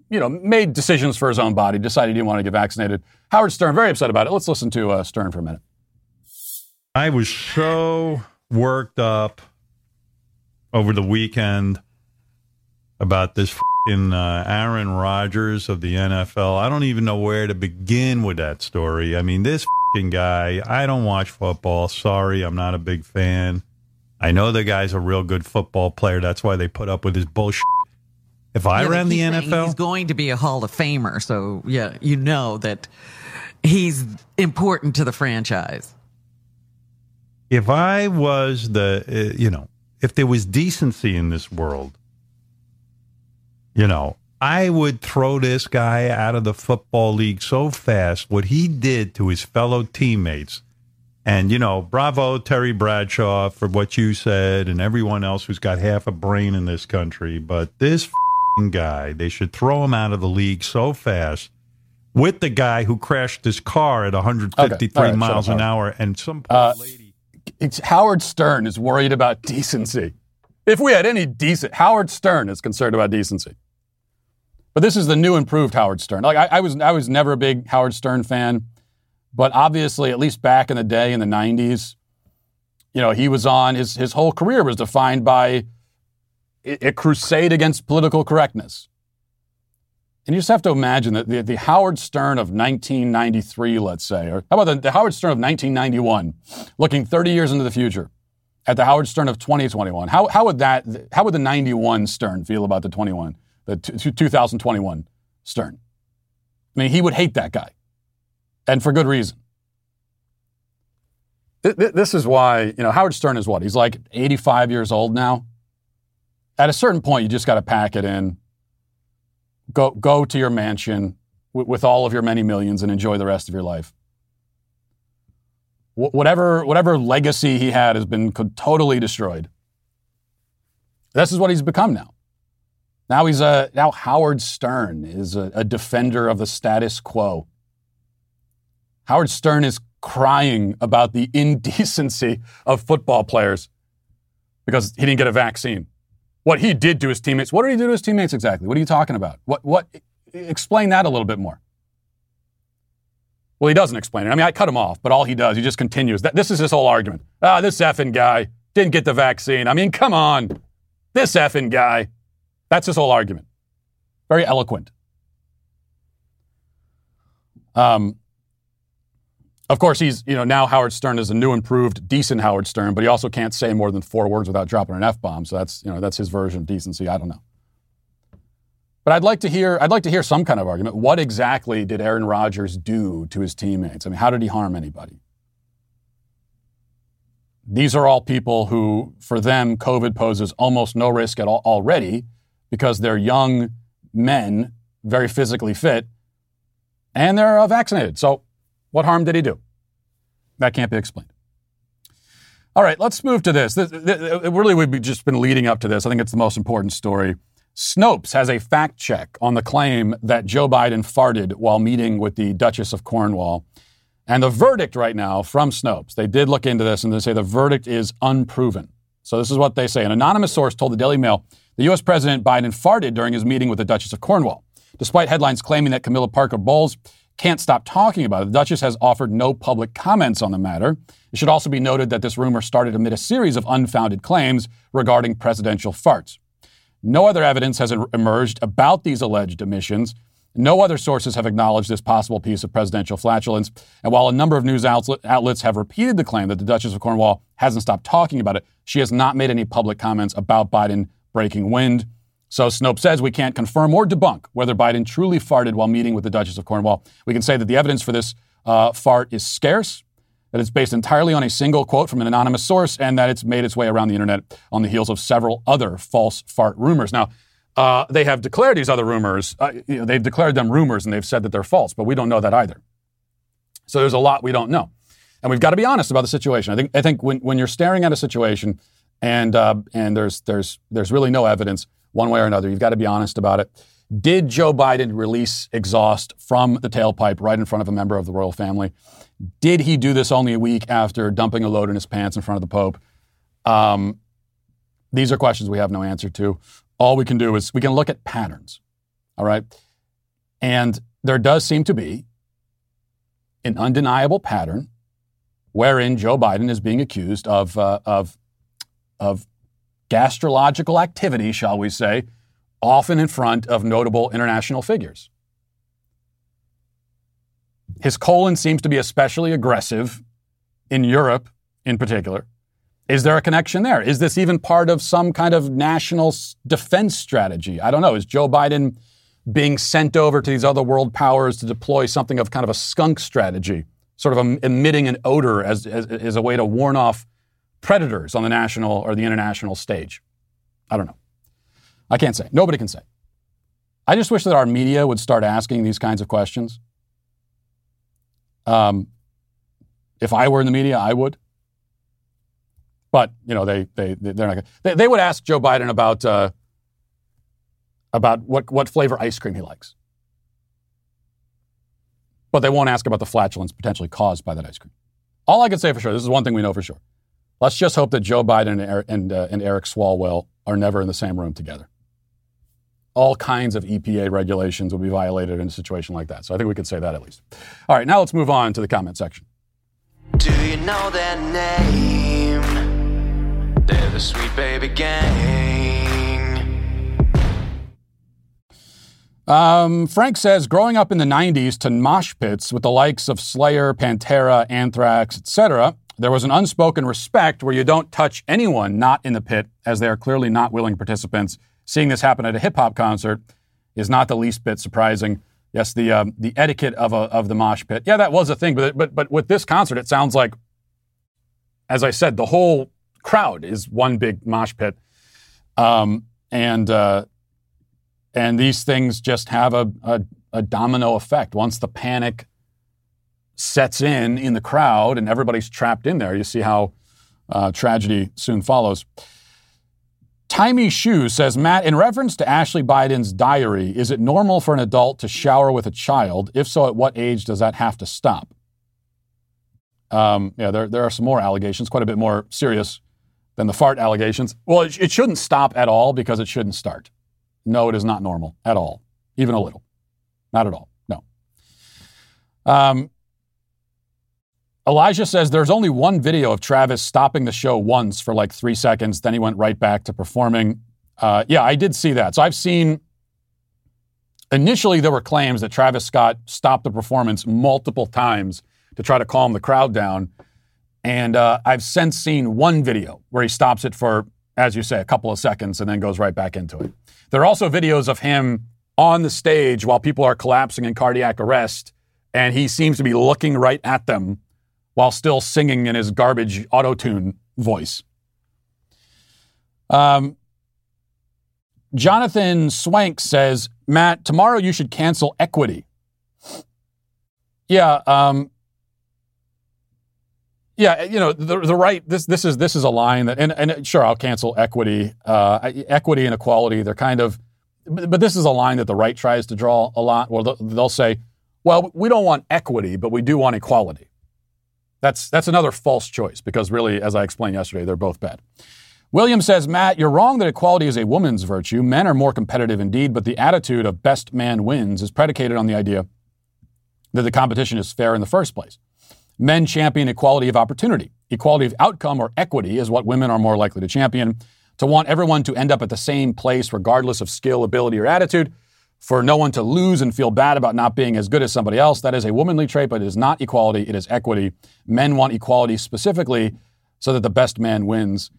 you know, made decisions for his own body, decided he didn't want to get vaccinated. Howard Stern very upset about it. Let's listen to uh, Stern for a minute. I was so worked up over the weekend about this in uh, Aaron Rodgers of the NFL. I don't even know where to begin with that story. I mean, this guy, I don't watch football. Sorry, I'm not a big fan. I know the guy's a real good football player. That's why they put up with his bullshit. If I yeah, ran the NFL, he's going to be a Hall of Famer. So, yeah, you know that he's important to the franchise. If I was the, uh, you know, if there was decency in this world, you know, I would throw this guy out of the football league so fast. What he did to his fellow teammates. And, you know, bravo, Terry Bradshaw, for what you said, and everyone else who's got half a brain in this country. But this guy, they should throw him out of the league so fast with the guy who crashed his car at 153 okay. right, miles an hour and some poor uh, lady. It's Howard Stern is worried about decency. If we had any decent, Howard Stern is concerned about decency. But this is the new improved Howard Stern. Like I, I was, I was never a big Howard Stern fan, but obviously, at least back in the day in the '90s, you know, he was on his his whole career was defined by a, crusade against political correctness. And you just have to imagine that the, the Howard Stern of 1993, let's say, or how about the, the Howard Stern of 1991, looking 30 years into the future, at the Howard Stern of 2021. How, how would that? How would the 91 Stern feel about the 21, the t- 2021 Stern? I mean, he would hate that guy, and for good reason. This is why you know Howard Stern is what he's like 85 years old now. At a certain point, you just got to pack it in Go, go to your mansion with all of your many millions and enjoy the rest of your life. Wh- whatever, whatever legacy he had has been totally destroyed. This is what he's become now. Now he's a now Howard Stern is a, a defender of the status quo. Howard Stern is crying about the indecency of football players because he didn't get a vaccine what he did to his teammates. What did he do to his teammates exactly? What are you talking about? What, what, explain that a little bit more. Well, he doesn't explain it. I mean, I cut him off, but all he does, he just continues. That, this is his whole argument. Ah, this effing guy didn't get the vaccine. I mean, come on. This effing guy. That's his whole argument. Very eloquent. Um, of course, he's, you know, now Howard Stern is a new, improved, decent Howard Stern, but he also can't say more than four words without dropping an F bomb. So that's, you know, that's his version of decency. I don't know. But I'd like to hear, I'd like to hear some kind of argument. What exactly did Aaron Rodgers do to his teammates? I mean, how did he harm anybody? These are all people who, for them, COVID poses almost no risk at all already because they're young men, very physically fit, and they're uh, vaccinated. So what harm did he do? That can't be explained. All right, let's move to this. this, this really, we've just been leading up to this. I think it's the most important story. Snopes has a fact check on the claim that Joe Biden farted while meeting with the Duchess of Cornwall. And the verdict right now from Snopes, they did look into this and they say the verdict is unproven. So this is what they say. An anonymous source told the Daily Mail the U.S. President Biden farted during his meeting with the Duchess of Cornwall. Despite headlines claiming that Camilla Parker Bowles can't stop talking about it. The Duchess has offered no public comments on the matter. It should also be noted that this rumor started amid a series of unfounded claims regarding presidential farts. No other evidence has emerged about these alleged emissions. No other sources have acknowledged this possible piece of presidential flatulence. And while a number of news outlets have repeated the claim that the Duchess of Cornwall hasn't stopped talking about it, she has not made any public comments about Biden breaking wind. So Snopes says we can't confirm or debunk whether Biden truly farted while meeting with the Duchess of Cornwall. We can say that the evidence for this uh, fart is scarce, that it's based entirely on a single quote from an anonymous source, and that it's made its way around the internet on the heels of several other false fart rumors. Now, uh, they have declared these other rumors, uh, you know, they've declared them rumors and they've said that they're false, but we don't know that either. So there's a lot we don't know. And we've got to be honest about the situation. I think, I think when, when you're staring at a situation and, uh, and there's, there's, there's really no evidence, one way or another. You've got to be honest about it. Did Joe Biden release exhaust from the tailpipe right in front of a member of the royal family? Did he do this only a week after dumping a load in his pants in front of the Pope? Um, these are questions we have no answer to. All we can do is we can look at patterns. All right. And there does seem to be an undeniable pattern wherein Joe Biden is being accused of, uh, of, of gastrological activity, shall we say, often in front of notable international figures. His colon seems to be especially aggressive in Europe in particular. Is there a connection there? Is this even part of some kind of national defense strategy? I don't know. Is Joe Biden being sent over to these other world powers to deploy something of kind of a skunk strategy, sort of emitting an odor as, as, as a way to warn off predators on the national or the international stage? I don't know. I can't say. Nobody can say. I just wish that our media would start asking these kinds of questions. Um, if I were in the media, I would. But you know, they they they're not. They, they would ask Joe Biden about uh, about what what flavor ice cream he likes, but they won't ask about the flatulence potentially caused by that ice cream. All I can say for sure, this is one thing we know for sure. Let's just hope that Joe Biden and, and, uh, and Eric Swalwell are never in the same room together. All kinds of EPA regulations will be violated in a situation like that. So I think we could say that at least. All right, now let's move on to the comment section. Do you know their name? They're the Sweet Baby Gang. Um, Frank says, growing up in the 90s to mosh pits with the likes of Slayer, Pantera, Anthrax, etc., there was an unspoken respect where you don't touch anyone not in the pit, as they are clearly not willing participants. Seeing this happen at a hip hop concert is not the least bit surprising. Yes, the um, the etiquette of a, of the mosh pit. Yeah, that was a thing, but but but with this concert, it sounds like, as I said, the whole crowd is one big mosh pit, um, and uh, and these things just have a, a, a domino effect. Once the panic sets in in the crowd and everybody's trapped in there, you see how uh, tragedy soon follows. Timey Shoe says, Matt, in reference to Ashley Biden's diary, is it normal for an adult to shower with a child? If so, at what age does that have to stop? Um, yeah, there, there are some more allegations, quite a bit more serious than the fart allegations. Well, it, it shouldn't stop at all because it shouldn't start. No, it is not normal at all, even a little. Not at all. No. Um, Elijah says there's only one video of Travis stopping the show once for like three seconds. Then he went right back to performing. Uh, yeah, I did see that. So I've seen. Initially, there were claims that Travis Scott stopped the performance multiple times to try to calm the crowd down. And uh, I've since seen one video where he stops it for, as you say, a couple of seconds and then goes right back into it. There are also videos of him on the stage while people are collapsing in cardiac arrest, and he seems to be looking right at them while still singing in his garbage auto tune voice. Um, Jonathan Swank says, Matt, tomorrow you should cancel equity. Yeah, um, yeah, you know the, the right. This this is this is a line that, and, and sure, I'll cancel equity, uh, equity and equality. They're kind of, but, but this is a line that the right tries to draw a lot. Well, they'll say, well, we don't want equity, but we do want equality. That's that's another false choice because really, as I explained yesterday, they're both bad. William says, Matt, you're wrong that equality is a woman's virtue. Men are more competitive indeed, but the attitude of best man wins is predicated on the idea that the competition is fair in the first place. Men champion equality of opportunity. Equality of outcome or equity is what women are more likely to champion. To want everyone to end up at the same place, regardless of skill, ability, or attitude, for no one to lose and feel bad about not being as good as somebody else, that is a womanly trait, but it is not equality, it is equity. Men want equality specifically so that the best man wins.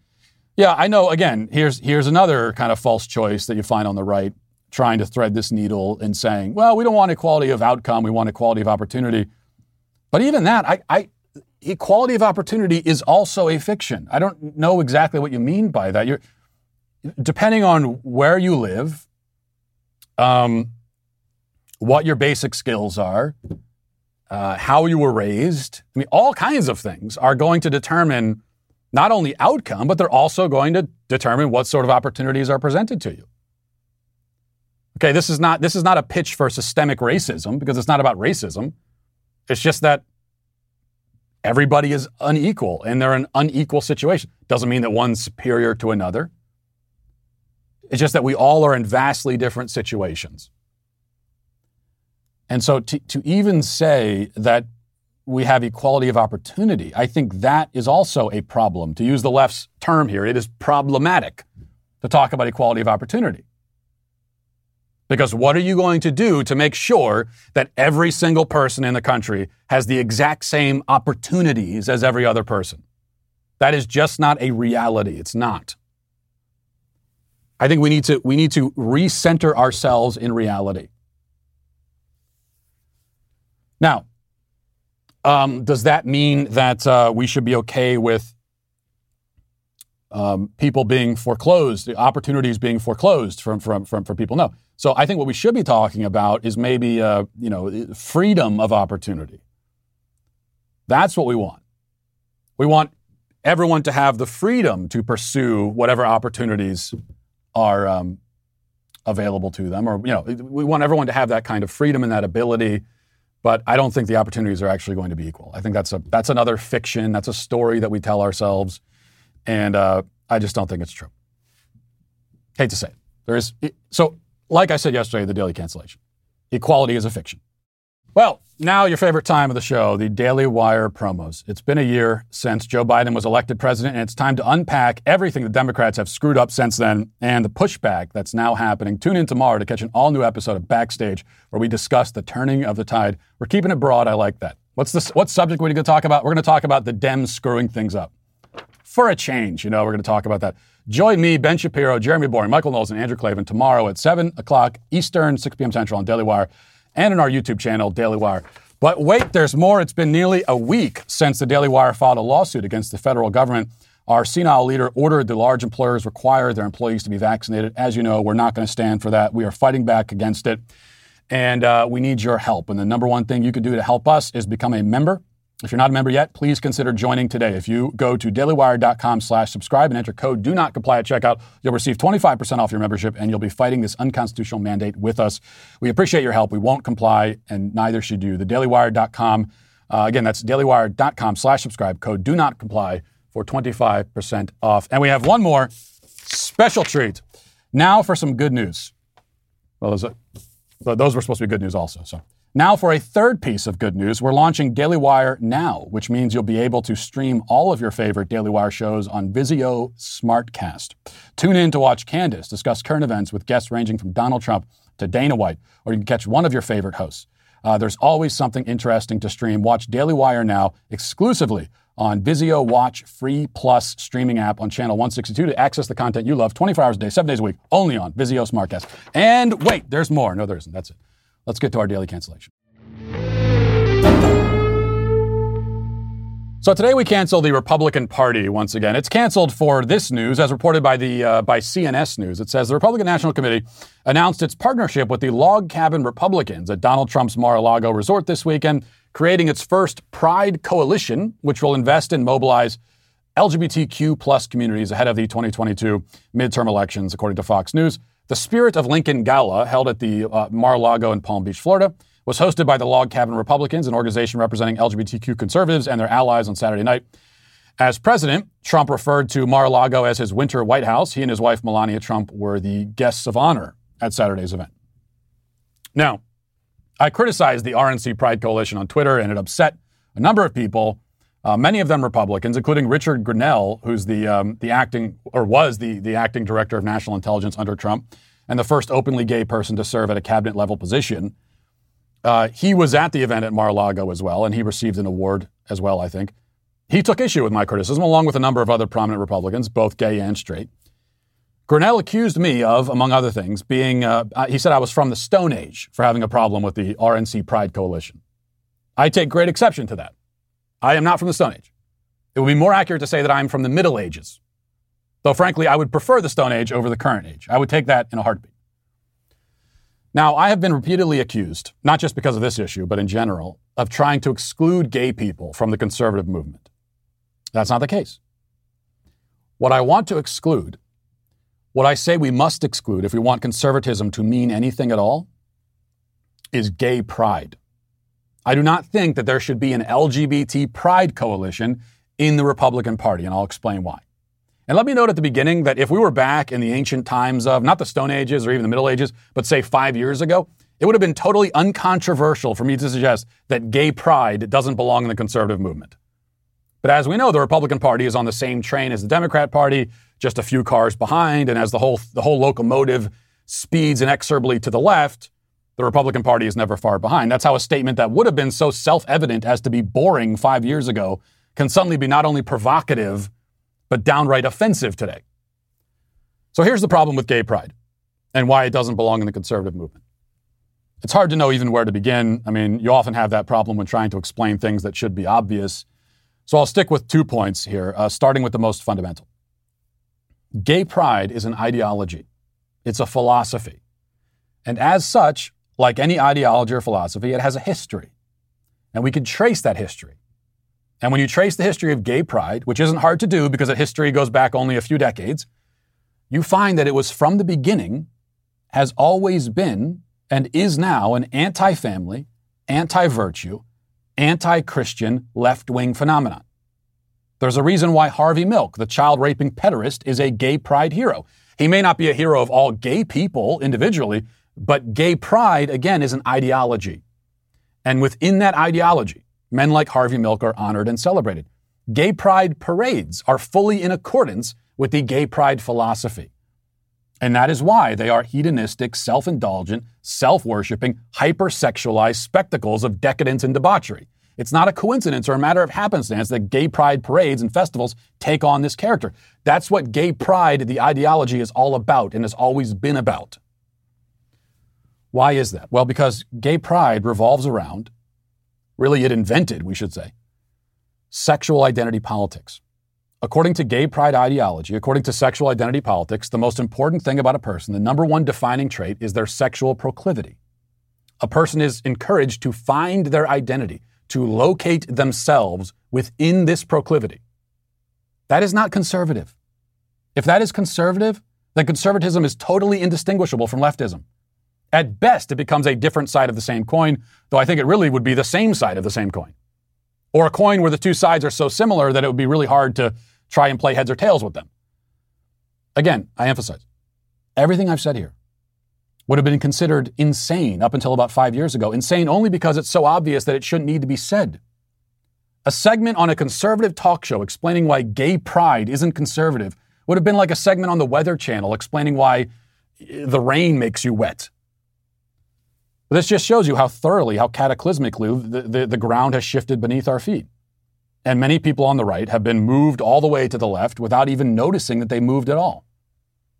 Yeah, I know. Again, here's here's another kind of false choice that you find on the right, trying to thread this needle and saying, well, we don't want equality of outcome, we want equality of opportunity. But even that, I, I equality of opportunity is also a fiction. I don't know exactly what you mean by that. You're depending on where you live, um, what your basic skills are, uh, how you were raised. I mean, all kinds of things are going to determine not only outcome, but they're also going to determine what sort of opportunities are presented to you. Okay, this is not this is not a pitch for systemic racism because it's not about racism. It's just that everybody is unequal and they're in an unequal situation. Doesn't mean that one's superior to another. It's just that we all are in vastly different situations. And so to, to even say that we have equality of opportunity, I think that is also a problem. To use the left's term here, it is problematic to talk about equality of opportunity. Because what are you going to do to make sure that every single person in the country has the exact same opportunities as every other person? That is just not a reality. It's not. I think we need to we need to recenter ourselves in reality. Now, um, does that mean that uh, we should be okay with um, people being foreclosed, opportunities being foreclosed from, from, from, from people? No. So I think what we should be talking about is maybe uh, you know freedom of opportunity. That's what we want. We want everyone to have the freedom to pursue whatever opportunities are um, available to them, or you know, we want everyone to have that kind of freedom and that ability. But I don't think the opportunities are actually going to be equal. I think that's a that's another fiction. That's a story that we tell ourselves. And uh, I just don't think it's true. Hate to say it. There is so, like I said yesterday, the daily cancellation. Equality is a fiction. Well, now your favorite time of the show, the Daily Wire promos. It's been a year since Joe Biden was elected president, and it's time to unpack everything the Democrats have screwed up since then and the pushback that's now happening. Tune in tomorrow to catch an all new episode of Backstage where we discuss the turning of the tide. We're keeping it broad. I like that. What's this? What subject we're going to talk about? We're going to talk about the Dems screwing things up. For a change, you know, we're going to talk about that. Join me, Ben Shapiro, Jeremy Boring, Michael Knowles, and Andrew Klavan tomorrow at 7 o'clock Eastern, 6 p.m. Central on Daily Wire and in our YouTube channel, Daily Wire. But wait, there's more. It's been nearly a week since the Daily Wire filed a lawsuit against the federal government. Our senile leader ordered the large employers require their employees to be vaccinated. As you know, we're not going to stand for that. We are fighting back against it. And uh, we need your help. And the number one thing you can do to help us is become a member if you're not a member yet, please consider joining today. If you go to dailywire.com slash subscribe and enter code do not comply at checkout, you'll receive 25% off your membership and you'll be fighting this unconstitutional mandate with us. We appreciate your help. We won't comply and neither should you. The dailywire.com, uh, again, that's dailywire.com slash subscribe, code do not comply for 25% off. And we have one more special treat. Now for some good news. Well, those, those were supposed to be good news also, so. Now, for a third piece of good news, we're launching Daily Wire Now, which means you'll be able to stream all of your favorite Daily Wire shows on Vizio Smartcast. Tune in to watch Candace discuss current events with guests ranging from Donald Trump to Dana White, or you can catch one of your favorite hosts. Uh, there's always something interesting to stream. Watch Daily Wire Now exclusively on Vizio Watch Free Plus streaming app on channel 162 to access the content you love 24 hours a day, seven days a week, only on Vizio Smartcast. And wait, there's more. No, there isn't. That's it. Let's get to our daily cancellation. So today we cancel the Republican Party once again. It's canceled for this news, as reported by the uh, by CNS News. It says the Republican National Committee announced its partnership with the Log Cabin Republicans at Donald Trump's Mar-a-Lago resort this weekend, creating its first Pride Coalition, which will invest and mobilize LGBTQ plus communities ahead of the 2022 midterm elections, according to Fox News. The Spirit of Lincoln Gala, held at the uh, Mar-a-Lago in Palm Beach, Florida, was hosted by the Log Cabin Republicans, an organization representing LGBTQ conservatives and their allies on Saturday night. As president, Trump referred to Mar-a-Lago as his winter White House. He and his wife, Melania Trump, were the guests of honor at Saturday's event. Now, I criticized the RNC Pride Coalition on Twitter, and it upset a number of people, uh, many of them Republicans, including Richard Grenell, who's the, um, the acting, or was the, the acting director of national intelligence under Trump, and the first openly gay person to serve at a cabinet level position. Uh, he was at the event at Mar-a-Lago as well, and he received an award as well, I think. He took issue with my criticism, along with a number of other prominent Republicans, both gay and straight. Grenell accused me of, among other things, being, uh, he said I was from the Stone Age for having a problem with the RNC Pride Coalition. I take great exception to that. I am not from the Stone Age. It would be more accurate to say that I'm from the Middle Ages. Though, frankly, I would prefer the Stone Age over the current age. I would take that in a heartbeat. Now, I have been repeatedly accused, not just because of this issue, but in general, of trying to exclude gay people from the conservative movement. That's not the case. What I want to exclude, what I say we must exclude if we want conservatism to mean anything at all, is gay pride. I do not think that there should be an LGBT pride coalition in the Republican Party, and I'll explain why. And let me note at the beginning that if we were back in the ancient times of not the Stone Ages or even the Middle Ages, but say five years ago, it would have been totally uncontroversial for me to suggest that gay pride doesn't belong in the conservative movement. But as we know, the Republican Party is on the same train as the Democrat Party, just a few cars behind, and as the whole the whole locomotive speeds inexorably to the left, the Republican Party is never far behind. That's how a statement that would have been so self-evident as to be boring 5 years ago can suddenly be not only provocative but downright offensive today. So here's the problem with gay pride and why it doesn't belong in the conservative movement. It's hard to know even where to begin. I mean, you often have that problem when trying to explain things that should be obvious. So I'll stick with two points here, uh, starting with the most fundamental. Gay pride is an ideology, it's a philosophy. And as such, like any ideology or philosophy, it has a history. And we can trace that history. And when you trace the history of gay pride, which isn't hard to do because that history goes back only a few decades, you find that it was from the beginning, has always been, and is now an anti family, anti virtue, anti Christian left wing phenomenon. There's a reason why Harvey Milk, the child raping pederast, is a gay pride hero. He may not be a hero of all gay people individually, but gay pride, again, is an ideology. And within that ideology, men like Harvey Milk are honored and celebrated. Gay pride parades are fully in accordance with the gay pride philosophy. And that is why they are hedonistic, self indulgent, self worshipping, hypersexualized spectacles of decadence and debauchery. It's not a coincidence or a matter of happenstance that gay pride parades and festivals take on this character. That's what gay pride, the ideology, is all about and has always been about. Why is that? Well, because gay pride revolves around, really, it invented, we should say, sexual identity politics. According to gay pride ideology, according to sexual identity politics, the most important thing about a person, the number one defining trait, is their sexual proclivity. A person is encouraged to find their identity, to locate themselves within this proclivity. That is not conservative. If that is conservative, then conservatism is totally indistinguishable from leftism. At best, it becomes a different side of the same coin, though I think it really would be the same side of the same coin. Or a coin where the two sides are so similar that it would be really hard to try and play heads or tails with them. Again, I emphasize everything I've said here would have been considered insane up until about five years ago. Insane only because it's so obvious that it shouldn't need to be said. A segment on a conservative talk show explaining why gay pride isn't conservative would have been like a segment on the Weather Channel explaining why the rain makes you wet. This just shows you how thoroughly, how cataclysmically the, the, the ground has shifted beneath our feet. And many people on the right have been moved all the way to the left without even noticing that they moved at all.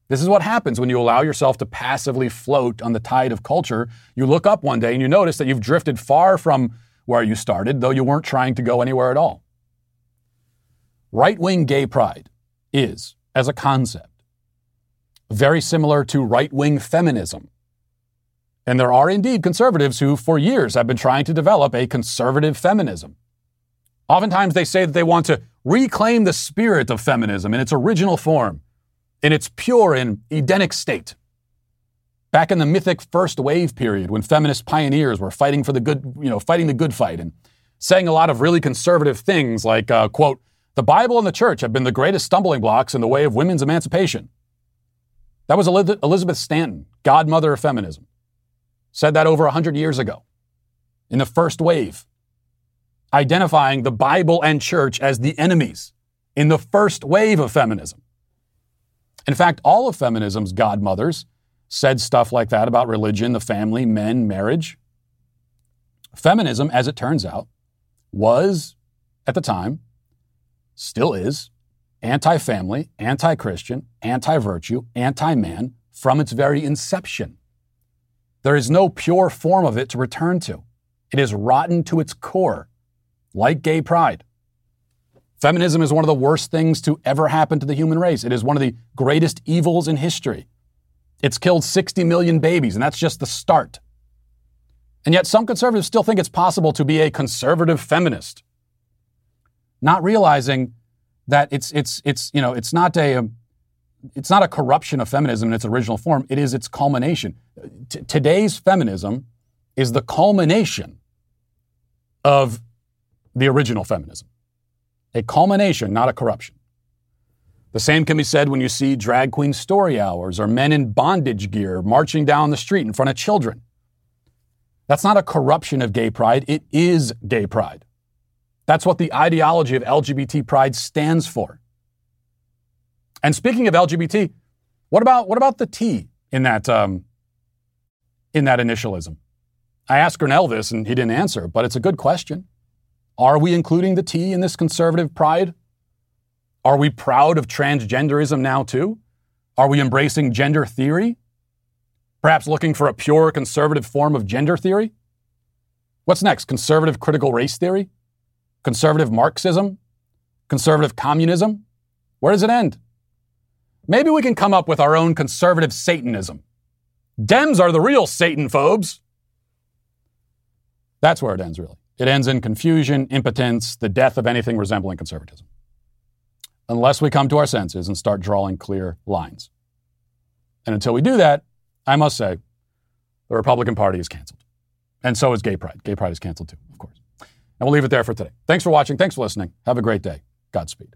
This is what happens when you allow yourself to passively float on the tide of culture. You look up one day and you notice that you've drifted far from where you started, though you weren't trying to go anywhere at all. Right wing gay pride is, as a concept, very similar to right wing feminism. And there are indeed conservatives who, for years, have been trying to develop a conservative feminism. Oftentimes, they say that they want to reclaim the spirit of feminism in its original form in its pure and Edenic state. Back in the mythic first wave period, when feminist pioneers were fighting for the good, you know, fighting the good fight and saying a lot of really conservative things like, uh, quote, the Bible and the church have been the greatest stumbling blocks in the way of women's emancipation. That was Elizabeth Stanton, godmother of feminism. Said that over 100 years ago in the first wave, identifying the Bible and church as the enemies in the first wave of feminism. In fact, all of feminism's godmothers said stuff like that about religion, the family, men, marriage. Feminism, as it turns out, was, at the time, still is, anti family, anti Christian, anti virtue, anti man from its very inception. There is no pure form of it to return to. It is rotten to its core, like gay pride. Feminism is one of the worst things to ever happen to the human race. It is one of the greatest evils in history. It's killed 60 million babies, and that's just the start. And yet, some conservatives still think it's possible to be a conservative feminist, not realizing that it's it's it's you know it's not a it's not a corruption of feminism in its original form. It is its culmination. T- today's feminism is the culmination of the original feminism a culmination, not a corruption. The same can be said when you see drag queen story hours or men in bondage gear marching down the street in front of children. That's not a corruption of gay pride, it is gay pride. That's what the ideology of LGBT pride stands for. And speaking of LGBT, what about, what about the T in that, um, in that initialism? I asked Grenell this and he didn't answer, but it's a good question. Are we including the T in this conservative pride? Are we proud of transgenderism now too? Are we embracing gender theory? Perhaps looking for a pure conservative form of gender theory? What's next? Conservative critical race theory? Conservative Marxism? Conservative communism? Where does it end? Maybe we can come up with our own conservative Satanism. Dems are the real Satan phobes. That's where it ends, really. It ends in confusion, impotence, the death of anything resembling conservatism. Unless we come to our senses and start drawing clear lines. And until we do that, I must say, the Republican Party is canceled. And so is gay pride. Gay pride is canceled too, of course. And we'll leave it there for today. Thanks for watching. Thanks for listening. Have a great day. Godspeed.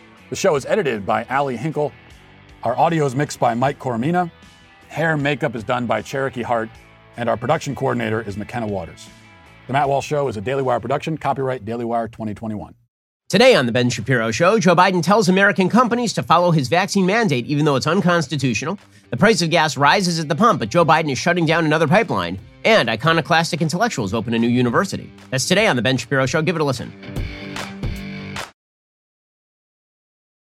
The show is edited by Ali Hinkle. Our audio is mixed by Mike Coromina. Hair makeup is done by Cherokee Hart. And our production coordinator is McKenna Waters. The Matt Walsh Show is a Daily Wire production, copyright Daily Wire 2021. Today on The Ben Shapiro Show, Joe Biden tells American companies to follow his vaccine mandate even though it's unconstitutional. The price of gas rises at the pump, but Joe Biden is shutting down another pipeline. And iconoclastic intellectuals open a new university. That's today on The Ben Shapiro Show. Give it a listen.